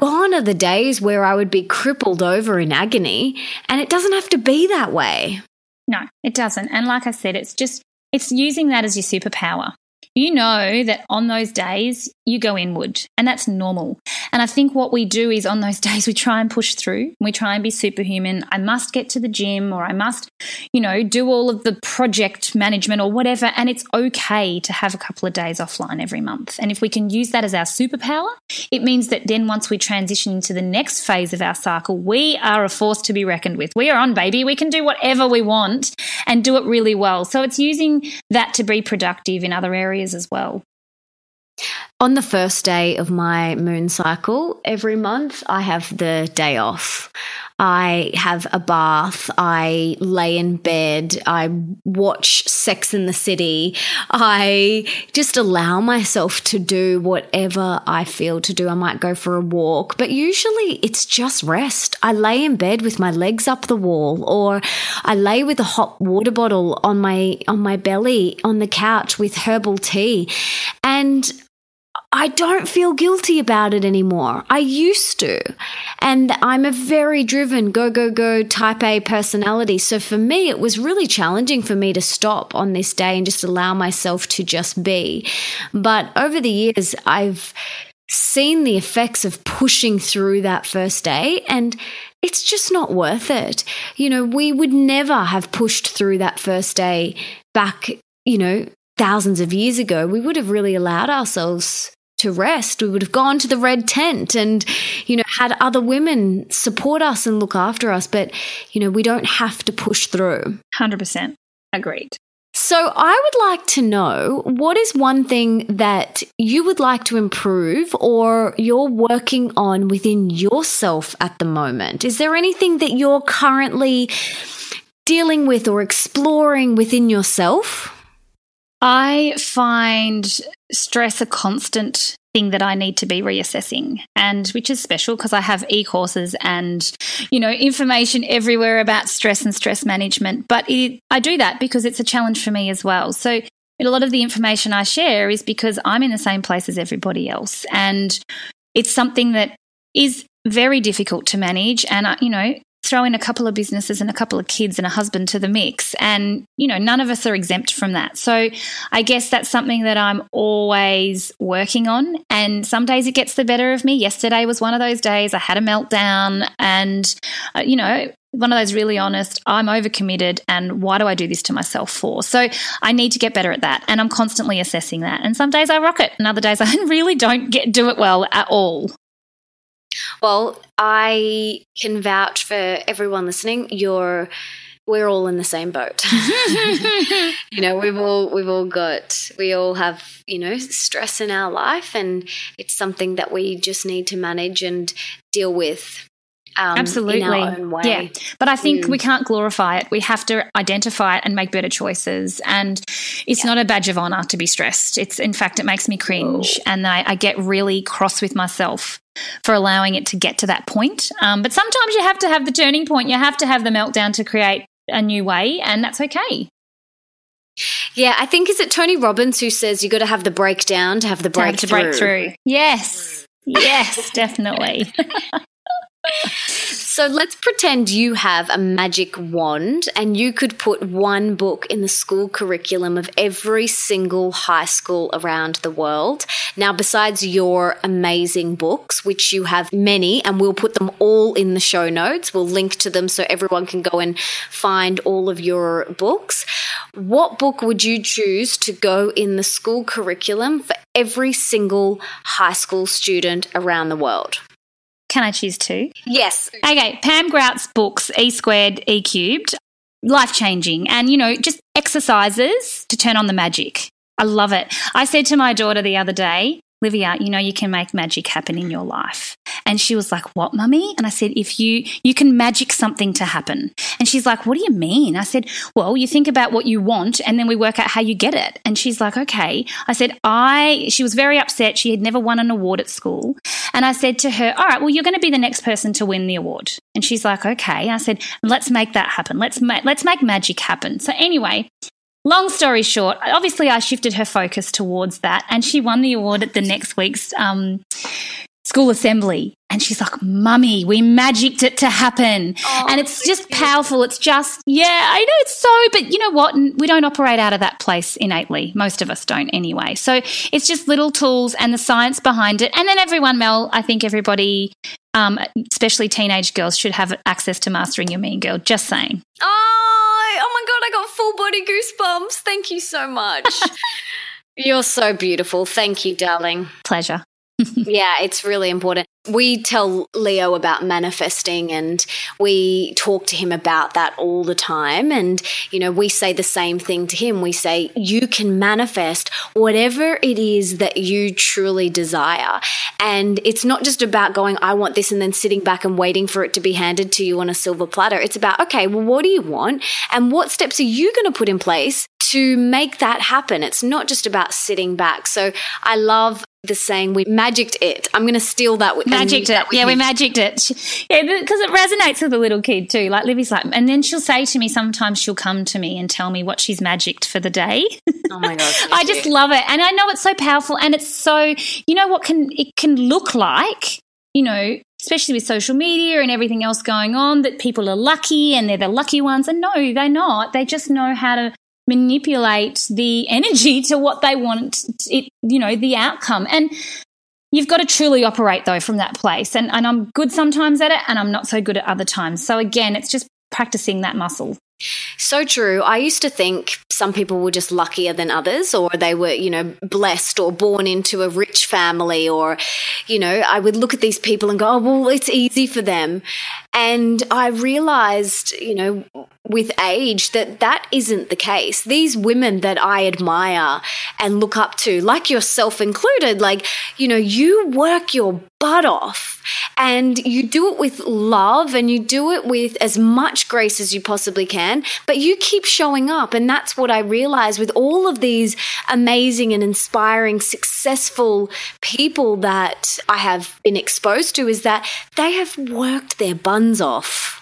gone are the days where I would be crippled over in agony and it doesn't have to be that way. No, it doesn't. And like I said, it's just it's using that as your superpower. You know that on those days you go inward and that's normal. And I think what we do is on those days we try and push through. We try and be superhuman. I must get to the gym or I must, you know, do all of the project management or whatever. And it's okay to have a couple of days offline every month. And if we can use that as our superpower, it means that then once we transition into the next phase of our cycle, we are a force to be reckoned with. We are on, baby. We can do whatever we want and do it really well. So it's using that to be productive in other areas as well. On the first day of my moon cycle, every month I have the day off. I have a bath. I lay in bed. I watch Sex in the City. I just allow myself to do whatever I feel to do. I might go for a walk, but usually it's just rest. I lay in bed with my legs up the wall or I lay with a hot water bottle on my on my belly on the couch with herbal tea. And I don't feel guilty about it anymore. I used to. And I'm a very driven, go, go, go type A personality. So for me, it was really challenging for me to stop on this day and just allow myself to just be. But over the years, I've seen the effects of pushing through that first day and it's just not worth it. You know, we would never have pushed through that first day back, you know, thousands of years ago. We would have really allowed ourselves to rest. We would have gone to the red tent and, you know, had other women support us and look after us. But, you know, we don't have to push through. 100%. Agreed. So, I would like to know what is one thing that you would like to improve or you're working on within yourself at the moment? Is there anything that you're currently dealing with or exploring within yourself? I find stress a constant thing that I need to be reassessing and which is special because I have e-courses and you know information everywhere about stress and stress management but it, I do that because it's a challenge for me as well. So a lot of the information I share is because I'm in the same place as everybody else and it's something that is very difficult to manage and you know throw in a couple of businesses and a couple of kids and a husband to the mix. And, you know, none of us are exempt from that. So I guess that's something that I'm always working on. And some days it gets the better of me. Yesterday was one of those days I had a meltdown and, uh, you know, one of those really honest, I'm overcommitted and why do I do this to myself for? So I need to get better at that. And I'm constantly assessing that. And some days I rock it and other days I really don't get do it well at all. Well, I can vouch for everyone listening. You're we're all in the same boat. you know, we've all we've all got we all have, you know, stress in our life and it's something that we just need to manage and deal with um, Absolutely. Yeah. But I think mm. we can't glorify it. We have to identify it and make better choices. And it's yeah. not a badge of honor to be stressed. It's, in fact, it makes me cringe. Oh. And I, I, get really cross with myself for allowing it to get to that point. Um, but sometimes you have to have the turning point. You have to have the meltdown to create a new way. And that's okay. Yeah, I think is it Tony Robbins who says you got to have the breakdown to have the breakthrough. To, to break through. Yes. Yes, definitely. so let's pretend you have a magic wand and you could put one book in the school curriculum of every single high school around the world. Now, besides your amazing books, which you have many, and we'll put them all in the show notes, we'll link to them so everyone can go and find all of your books. What book would you choose to go in the school curriculum for every single high school student around the world? Can I choose two? Yes. Okay, Pam Grout's books, E squared, E cubed, life changing, and you know, just exercises to turn on the magic. I love it. I said to my daughter the other day, Livia, you know, you can make magic happen in your life. And she was like, what, mummy? And I said, if you, you can magic something to happen. And she's like, what do you mean? I said, well, you think about what you want and then we work out how you get it. And she's like, okay. I said, I, she was very upset. She had never won an award at school. And I said to her, all right, well, you're going to be the next person to win the award. And she's like, okay. I said, let's make that happen. Let's make, let's make magic happen. So anyway, Long story short, obviously I shifted her focus towards that and she won the award at the next week's um, school assembly. And she's like, Mummy, we magicked it to happen. Oh, and it's just cute. powerful. It's just, yeah, I know it's so, but you know what? We don't operate out of that place innately. Most of us don't anyway. So it's just little tools and the science behind it. And then everyone, Mel, I think everybody, um, especially teenage girls, should have access to Mastering Your Mean Girl. Just saying. Oh, oh my God, I got full body goosebumps. Thank you so much. You're so beautiful. Thank you, darling. Pleasure. yeah, it's really important. We tell Leo about manifesting and we talk to him about that all the time. And, you know, we say the same thing to him. We say, you can manifest whatever it is that you truly desire. And it's not just about going, I want this, and then sitting back and waiting for it to be handed to you on a silver platter. It's about, okay, well, what do you want? And what steps are you going to put in place to make that happen? It's not just about sitting back. So I love the saying we magicked it. I'm going to steal that with magicked it. Yeah, we magicked it. She, yeah, because it resonates with the little kid too. Like Livy's like, and then she'll say to me, sometimes she'll come to me and tell me what she's magicked for the day. Oh my god, I just love it, and I know it's so powerful, and it's so you know what can it can look like, you know. Especially with social media and everything else going on, that people are lucky and they're the lucky ones. And no, they're not. They just know how to manipulate the energy to what they want it you know the outcome. And you've got to truly operate though from that place. And, and i'm good sometimes at it and i'm not so good at other times. So again it's just practicing that muscle so true. I used to think some people were just luckier than others, or they were, you know, blessed or born into a rich family, or, you know, I would look at these people and go, oh, well, it's easy for them. And I realized, you know, with age that that isn't the case. These women that I admire and look up to, like yourself included, like, you know, you work your butt off and you do it with love and you do it with as much grace as you possibly can, but you keep showing up. And that's what I realize with all of these amazing and inspiring, successful people that I have been exposed to is that they have worked their buns off.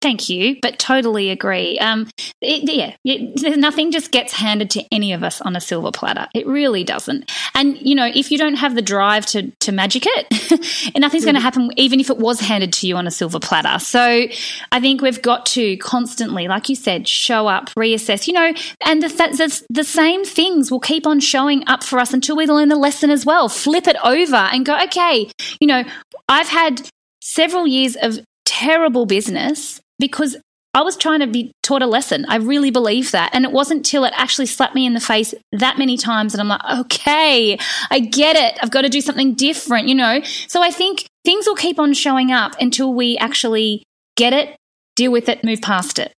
Thank you, but totally agree. Um, it, yeah, it, nothing just gets handed to any of us on a silver platter. It really doesn't. And you know, if you don't have the drive to to magic it, nothing's going to happen. Even if it was handed to you on a silver platter. So, I think we've got to constantly, like you said, show up, reassess. You know, and the the, the same things will keep on showing up for us until we learn the lesson as well. Flip it over and go, okay, you know, I've had several years of terrible business because I was trying to be taught a lesson. I really believe that. And it wasn't till it actually slapped me in the face that many times that I'm like, okay, I get it. I've got to do something different, you know? So I think things will keep on showing up until we actually get it, deal with it, move past it.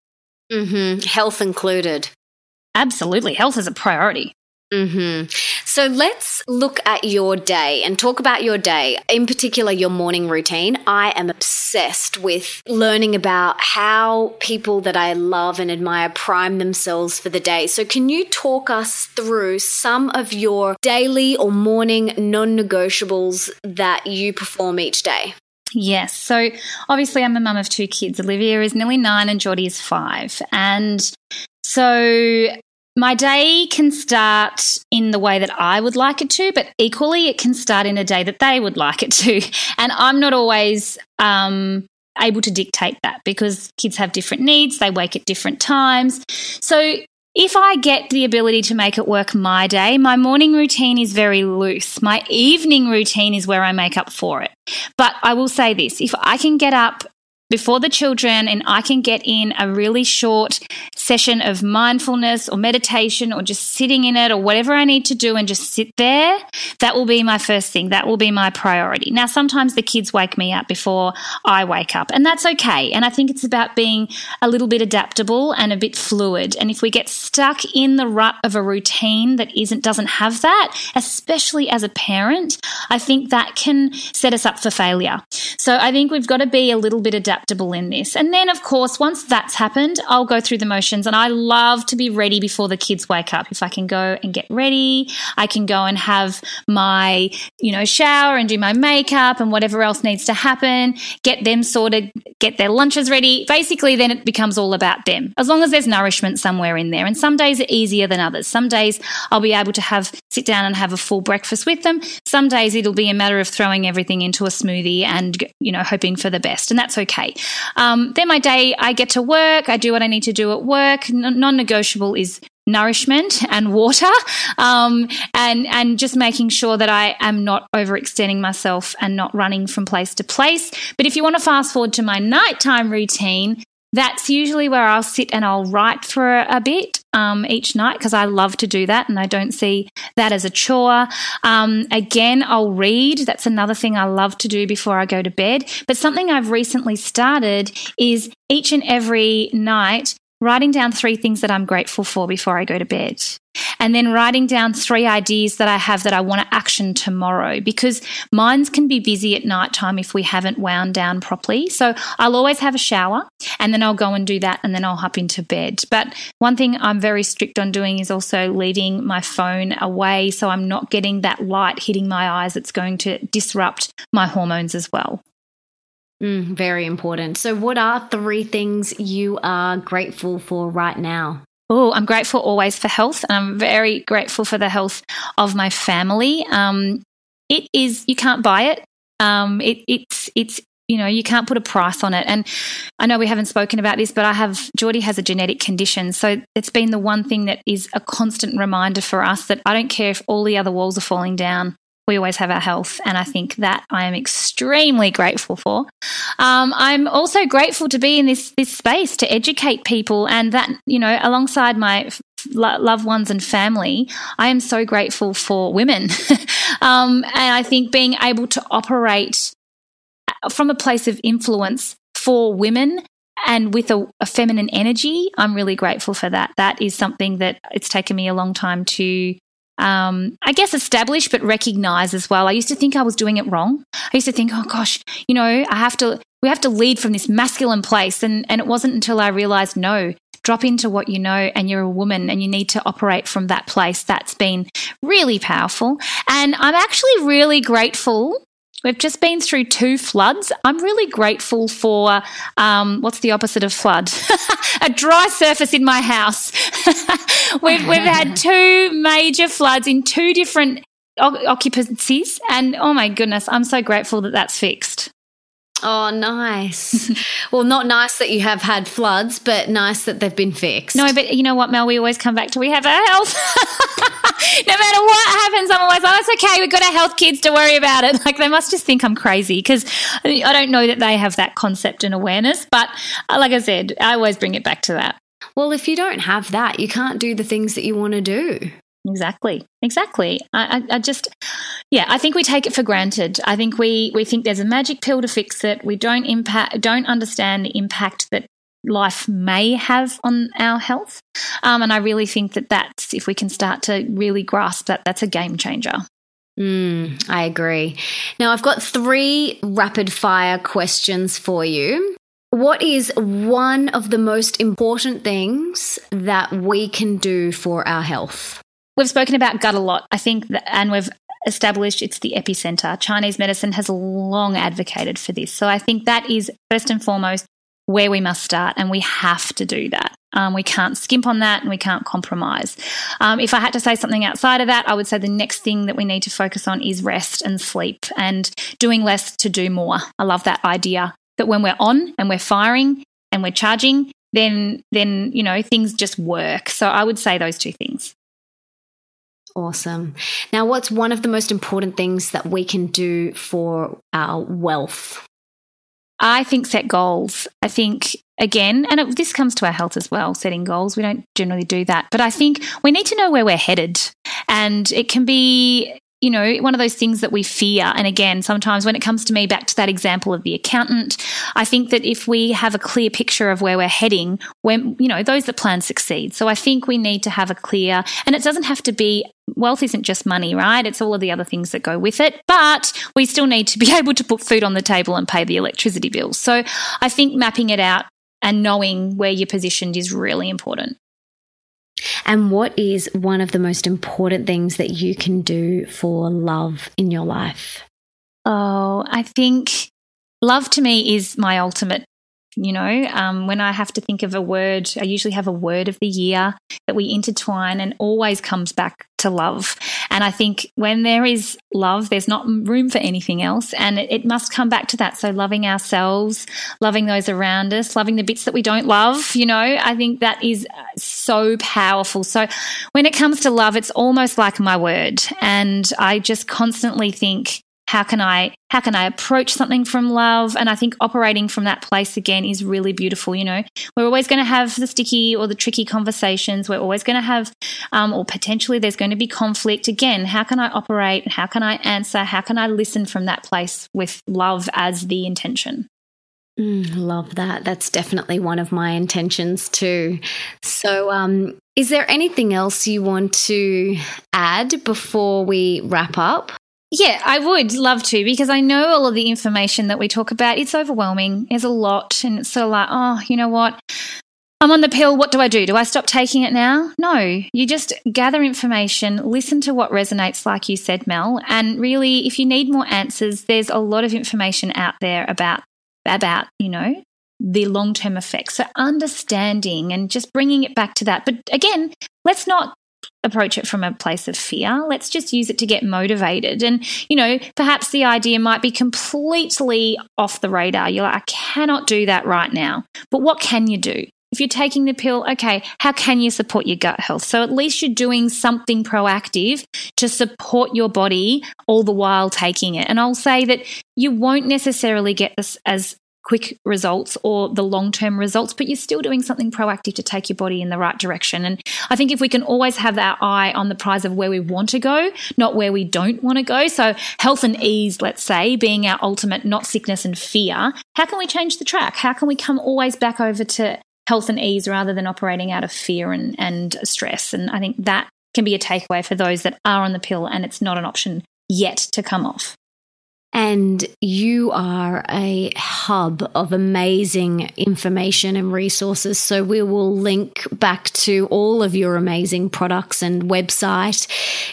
Mm-hmm. Health included. Absolutely. Health is a priority. Mm-hmm. So let's look at your day and talk about your day, in particular, your morning routine. I am obsessed with learning about how people that I love and admire prime themselves for the day. So, can you talk us through some of your daily or morning non negotiables that you perform each day? Yes. So obviously, I'm a mum of two kids. Olivia is nearly nine and Jodie is five. And so my day can start in the way that I would like it to, but equally it can start in a day that they would like it to. And I'm not always um, able to dictate that because kids have different needs, they wake at different times. So if I get the ability to make it work my day, my morning routine is very loose. My evening routine is where I make up for it. But I will say this if I can get up before the children and I can get in a really short session of mindfulness or meditation or just sitting in it or whatever I need to do and just sit there, that will be my first thing. That will be my priority. Now, sometimes the kids wake me up before I wake up, and that's okay. And I think it's about being a little bit adaptable and a bit fluid. And if we get stuck in the rut of a routine that isn't doesn't have that, especially as a parent, I think that can set us up for failure. So I think we've got to be a little bit adaptable in this. And then, of course, once that's happened, I'll go through the motions and I love to be ready before the kids wake up. If I can go and get ready, I can go and have my, you know, shower and do my makeup and whatever else needs to happen, get them sorted, get their lunches ready. Basically, then it becomes all about them, as long as there's nourishment somewhere in there. And some days are easier than others. Some days I'll be able to have sit down and have a full breakfast with them. Some days it'll be a matter of throwing everything into a smoothie and, you know, hoping for the best. And that's okay. Um, then my day, I get to work. I do what I need to do at work. Non negotiable is nourishment and water um, and and just making sure that I am not overextending myself and not running from place to place. But if you want to fast forward to my nighttime routine, that's usually where I'll sit and I'll write for a bit um, each night because I love to do that and I don't see that as a chore. Um, again, I'll read. That's another thing I love to do before I go to bed. But something I've recently started is each and every night writing down three things that I'm grateful for before I go to bed. And then writing down three ideas that I have that I want to action tomorrow because minds can be busy at night time if we haven't wound down properly. So I'll always have a shower and then I'll go and do that and then I'll hop into bed. But one thing I'm very strict on doing is also leaving my phone away so I'm not getting that light hitting my eyes. It's going to disrupt my hormones as well. Mm, very important. So, what are three things you are grateful for right now? Oh, I'm grateful always for health, and I'm very grateful for the health of my family. Um, it is you can't buy it. Um, it it's it's you know you can't put a price on it. And I know we haven't spoken about this, but I have Geordie has a genetic condition, so it's been the one thing that is a constant reminder for us that I don't care if all the other walls are falling down we always have our health. And I think that I am extremely grateful for. Um, I'm also grateful to be in this, this space to educate people and that, you know, alongside my loved ones and family, I am so grateful for women. um, and I think being able to operate uh, from a place of influence for women and with a, a, feminine energy, I'm really grateful for that. That is something that it's taken me a long time to um, I guess, establish but recognize as well. I used to think I was doing it wrong. I used to think, oh gosh, you know, I have to, we have to lead from this masculine place. And, and it wasn't until I realized, no, drop into what you know and you're a woman and you need to operate from that place. That's been really powerful. And I'm actually really grateful We've just been through two floods. I'm really grateful for um, what's the opposite of flood? a dry surface in my house. we've, we've had two major floods in two different occupancies. And oh my goodness, I'm so grateful that that's fixed. Oh, nice. well, not nice that you have had floods, but nice that they've been fixed. No, but you know what, Mel? We always come back to we have our health. no matter what happens, I'm always, oh, it's okay. We've got our health kids to worry about it. Like they must just think I'm crazy because I don't know that they have that concept and awareness. But uh, like I said, I always bring it back to that. Well, if you don't have that, you can't do the things that you want to do. Exactly. Exactly. I, I, just, yeah, I think we take it for granted. I think we, we think there's a magic pill to fix it. We don't impact, don't understand the impact that life may have on our health. Um, and I really think that that's, if we can start to really grasp that, that's a game changer. Mm, I agree. Now, I've got three rapid fire questions for you. What is one of the most important things that we can do for our health? We've spoken about gut a lot, I think, that, and we've established it's the epicenter. Chinese medicine has long advocated for this. So I think that is first and foremost where we must start, and we have to do that. Um, we can't skimp on that and we can't compromise. Um, if I had to say something outside of that, I would say the next thing that we need to focus on is rest and sleep and doing less to do more. I love that idea that when we're on and we're firing and we're charging, then then you know things just work. So I would say those two things. Awesome. Now, what's one of the most important things that we can do for our wealth? I think set goals. I think, again, and it, this comes to our health as well, setting goals. We don't generally do that. But I think we need to know where we're headed. And it can be you know, one of those things that we fear. And again, sometimes when it comes to me, back to that example of the accountant, I think that if we have a clear picture of where we're heading, when, you know, those that plan succeed. So I think we need to have a clear, and it doesn't have to be wealth isn't just money, right? It's all of the other things that go with it. But we still need to be able to put food on the table and pay the electricity bills. So I think mapping it out and knowing where you're positioned is really important. And what is one of the most important things that you can do for love in your life? Oh, I think love to me is my ultimate You know, um, when I have to think of a word, I usually have a word of the year that we intertwine and always comes back to love. And I think when there is love, there's not room for anything else. And it, it, must come back to that. So loving ourselves, loving those around us, loving the bits that we don't love, you know, I think that is so powerful. So when it comes to love, it's almost like my word. And I just constantly think, how can I how can I approach something from love? And I think operating from that place again is really beautiful. You know, we're always going to have the sticky or the tricky conversations. We're always going to have, um, or potentially there's going to be conflict. Again, how can I operate? How can I answer? How can I listen from that place with love as the intention? Mm, love that. That's definitely one of my intentions too. So, um, is there anything else you want to add before we wrap up? Yeah, I would love to because I know all of the information that we talk about. It's overwhelming. There's a lot, and it's sort of like, oh, you know what? I'm on the pill. What do I do? Do I stop taking it now? No, you just gather information, listen to what resonates, like you said, Mel. And really, if you need more answers, there's a lot of information out there about, about, you know, the long term effects. So understanding and just bringing it back to that. But again, let's not approach it from a place of fear. Let's just use it to get motivated. And, you know, perhaps the idea might be completely off the radar. You're like, I cannot do that right now. But what can you do? If you're taking the pill, okay, how can you support your gut health? So at least you're doing something proactive to support your body all the while taking it. And I'll say that you won't necessarily get this as quick results or the long term results, but you're still doing something proactive to take your body in the right direction. And I think if we can always have our eye on the prize of where we want to go, not where we don't want to go. So, health and ease, let's say, being our ultimate, not sickness and fear, how can we change the track? How can we come always back over to health and ease rather than operating out of fear and, and stress? And I think that can be a takeaway for those that are on the pill and it's not an option yet to come off. And you are a hub of amazing information and resources. So we will link back to all of your amazing products and website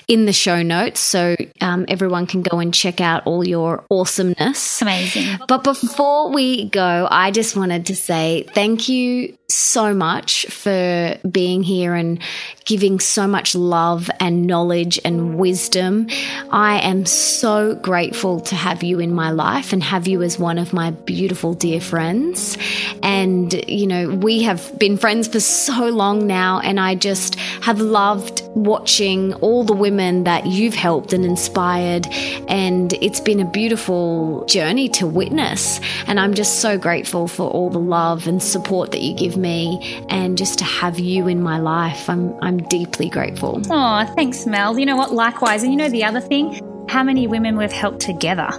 in the show notes. So um, everyone can go and check out all your awesomeness. Amazing. But before we go, I just wanted to say thank you so much for being here and giving so much love and knowledge and wisdom. I am so grateful to have you in my life and have you as one of my beautiful dear friends. And, you know, we have been friends for so long now, and I just have loved watching all the women that you've helped and inspired. And it's been a beautiful journey to witness. And I'm just so grateful for all the love and support that you give me and just to have you in my life. I'm, I'm deeply grateful. Oh, thanks, Mel. You know what? Likewise. And you know the other thing? How many women we've helped together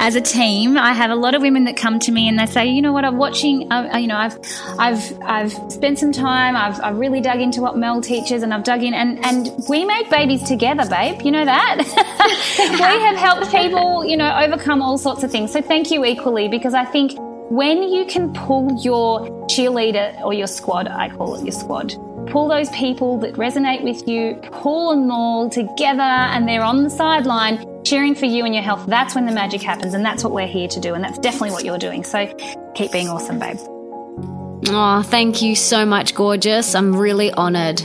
as a team. I have a lot of women that come to me and they say, you know what, I'm watching, uh, you know, I've, I've, I've spent some time, I've, I've really dug into what Mel teaches and I've dug in and, and we make babies together, babe. You know that? we have helped people, you know, overcome all sorts of things. So thank you equally because I think when you can pull your cheerleader or your squad, I call it your squad, pull those people that resonate with you, pull them all together, and they're on the sideline cheering for you and your health, that's when the magic happens. And that's what we're here to do. And that's definitely what you're doing. So keep being awesome, babe. Oh, thank you so much, gorgeous. I'm really honored.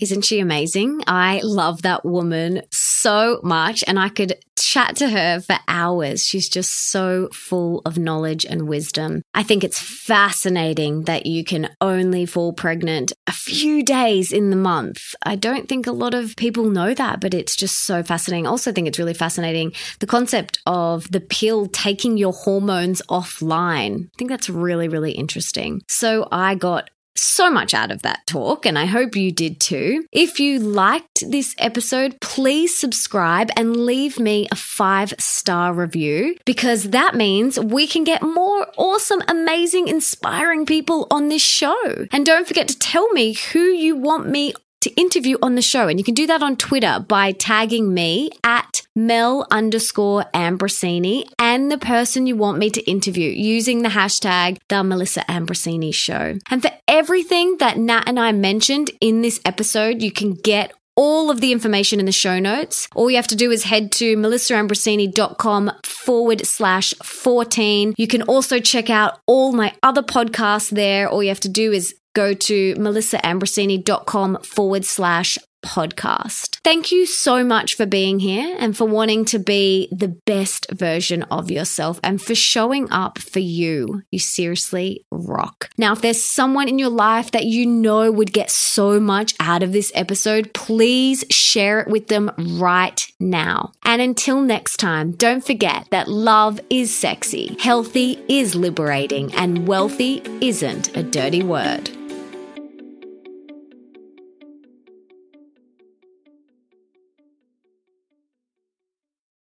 Isn't she amazing? I love that woman so much, and I could chat to her for hours. She's just so full of knowledge and wisdom. I think it's fascinating that you can only fall pregnant a few days in the month. I don't think a lot of people know that, but it's just so fascinating. I also think it's really fascinating the concept of the pill taking your hormones offline. I think that's really, really interesting. So I got so much out of that talk, and I hope you did too. If you liked this episode, please subscribe and leave me a five star review because that means we can get more awesome, amazing, inspiring people on this show. And don't forget to tell me who you want me to interview on the show. And you can do that on Twitter by tagging me at Mel underscore Ambrosini and the person you want me to interview using the hashtag the Melissa Ambrosini show. And for everything that Nat and I mentioned in this episode, you can get all of the information in the show notes. All you have to do is head to melissaambrosini.com forward slash 14. You can also check out all my other podcasts there. All you have to do is go to melissaambrosini.com forward slash podcast. Thank you so much for being here and for wanting to be the best version of yourself and for showing up for you. You seriously rock. Now, if there's someone in your life that you know would get so much out of this episode, please share it with them right now. And until next time, don't forget that love is sexy, healthy is liberating, and wealthy isn't a dirty word.